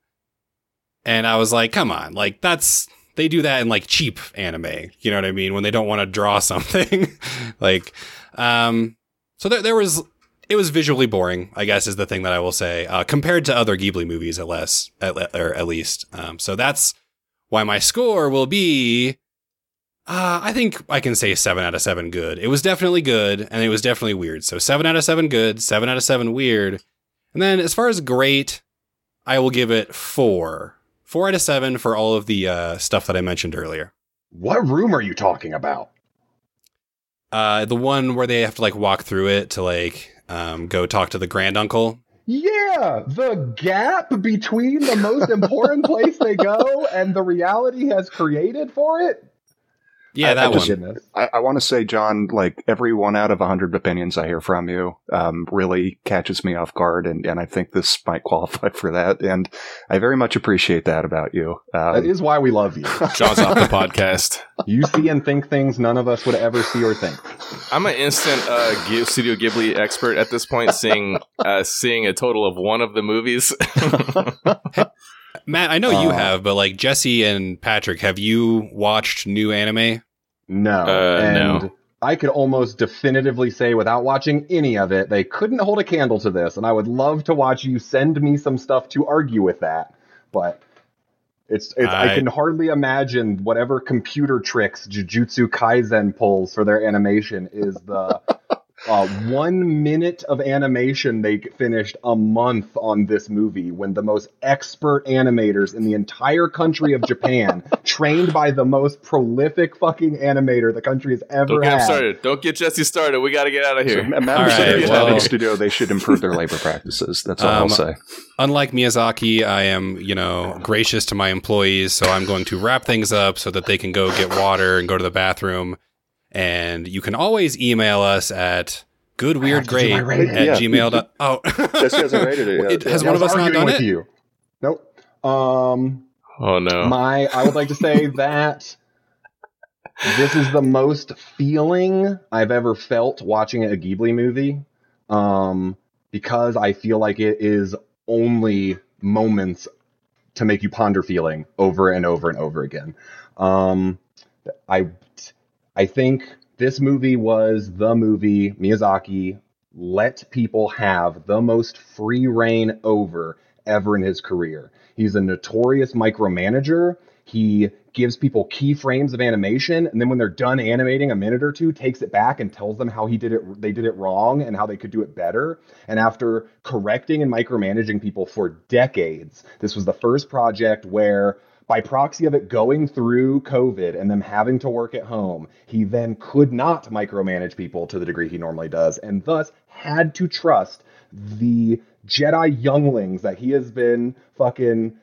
S1: and I was like, come on, like that's they do that in like cheap anime. You know what I mean? When they don't want to draw something, like, um, so there there was it was visually boring. I guess is the thing that I will say uh, compared to other Ghibli movies, at less at or at least. Um, so that's why my score will be. Uh, I think I can say seven out of seven good. It was definitely good, and it was definitely weird. So seven out of seven good, seven out of seven weird, and then as far as great, I will give it four. Four out of seven for all of the uh, stuff that I mentioned earlier.
S4: What room are you talking about?
S1: Uh, the one where they have to like walk through it to like um, go talk to the grand uncle.
S4: Yeah, the gap between the most important place they go and the reality has created for it.
S1: Yeah,
S2: I-
S1: that
S2: I just-
S1: one.
S2: I, I want to say, John, like every one out of a hundred opinions I hear from you um, really catches me off guard, and, and I think this might qualify for that. And I very much appreciate that about you.
S4: That
S2: Um,
S4: is why we love you.
S5: John's off the podcast.
S4: You see and think things none of us would ever see or think.
S5: I'm an instant uh, Studio Ghibli expert at this point, seeing uh, seeing a total of one of the movies.
S1: Matt, I know you
S4: Uh,
S1: have, but like Jesse and Patrick, have you watched new anime?
S4: No.
S5: Uh,
S4: and
S5: no.
S4: I could almost definitively say without watching any of it, they couldn't hold a candle to this, and I would love to watch you send me some stuff to argue with that. But it's, it's I,
S1: I-
S4: can hardly imagine whatever computer tricks Jujutsu Kaisen pulls for their animation is the uh, one minute of animation they finished a month on this movie when the most expert animators in the entire country of Japan, trained by the most prolific fucking animator the country has ever
S5: Don't get
S4: had.
S5: started. Don't get Jesse started. We got to get out of here.
S2: members
S1: All
S2: of
S1: well-
S2: studio, they should improve their labor practices. That's all I'll
S1: Um,
S2: say.
S1: Unlike Miyazaki, I am, you know, gracious to my employees, so I'm going to wrap things up so that they can go get water and go to the bathroom. And you can always email us at goodweirdgreat
S4: my rating.
S1: at
S2: Yeah.
S1: gmail. dot- Oh,
S2: Jesse hasn't rated it yet.
S1: It has
S4: Yeah,
S1: one of us not
S4: arguing
S1: done
S4: with
S1: it?
S4: you. Nope. Um,
S5: Oh no.
S4: my I would like to say that this is the most feeling I've ever felt watching a Ghibli movie. Um, because I feel like it is only moments to make you ponder feeling over and over and over again. Um, I I think this movie was the movie Miyazaki let people have the most free rein over ever in his career. He's a notorious micromanager. He gives people keyframes of animation, and then when they're done animating a minute or two, takes it back and tells them how he did it. They did it wrong and how they could do it better. And after correcting and micromanaging people for decades, this was the first project where by proxy of it going through COVID and them having to work at home, he then could not micromanage people to the degree he normally does, and thus had to trust the Jedi younglings that he has been fucking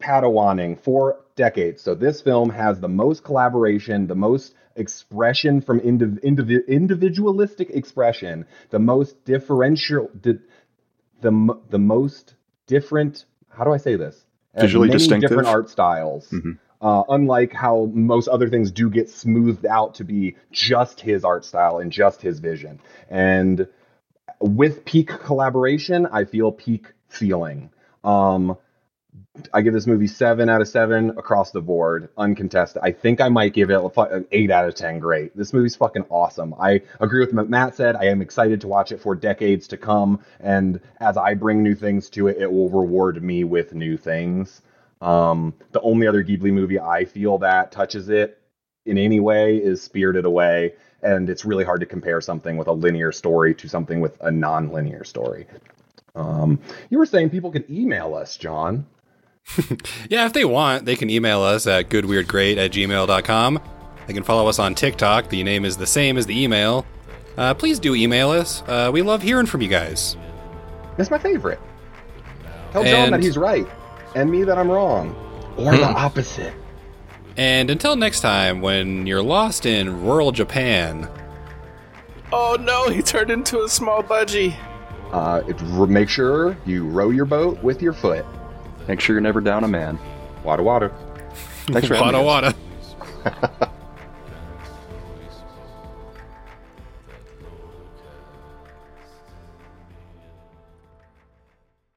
S4: padawaning for decades. So this film has the most collaboration, the most expression from indiv- indiv- individualistic expression, the most differential, di- the the most different. How do I say this?
S2: Visually
S4: many
S2: distinctive?
S4: different art styles.
S2: Mhm.
S4: Uh, unlike how most other things do get smoothed out to be just his art style and just his vision. And with peak collaboration, I feel peak feeling. Um, I give this movie seven out of seven across the board, uncontested. I think I might give it an eight out of ten. Great. This movie's fucking awesome. I agree with what Matt said. I am excited to watch it for decades to come, and as I bring new things to it, it will reward me with new things. Um, the only other Ghibli movie I feel that touches it in any way is Spirited Away, and it's really hard to compare something with a linear story to something with a non-linear story. Um, you were saying people could email us, John.
S1: Yeah, if they want, they can email us at goodweirdgreat at gmail.com. They can follow us on TikTok. The name is the same as the email. Uh, please do email us. Uh, we love hearing from you guys.
S4: That's my favorite. Tell John that he's right, and me that I'm wrong, or the
S5: Hmm.
S4: opposite.
S1: And until next time, when you're lost in rural Japan,
S5: Oh no, he turned into a small budgie.
S4: Uh, it, make sure you row your boat with your foot.
S2: Make sure you're never down a man.
S4: Water, water.
S2: Thanks for having
S1: wada
S2: me.
S1: wada.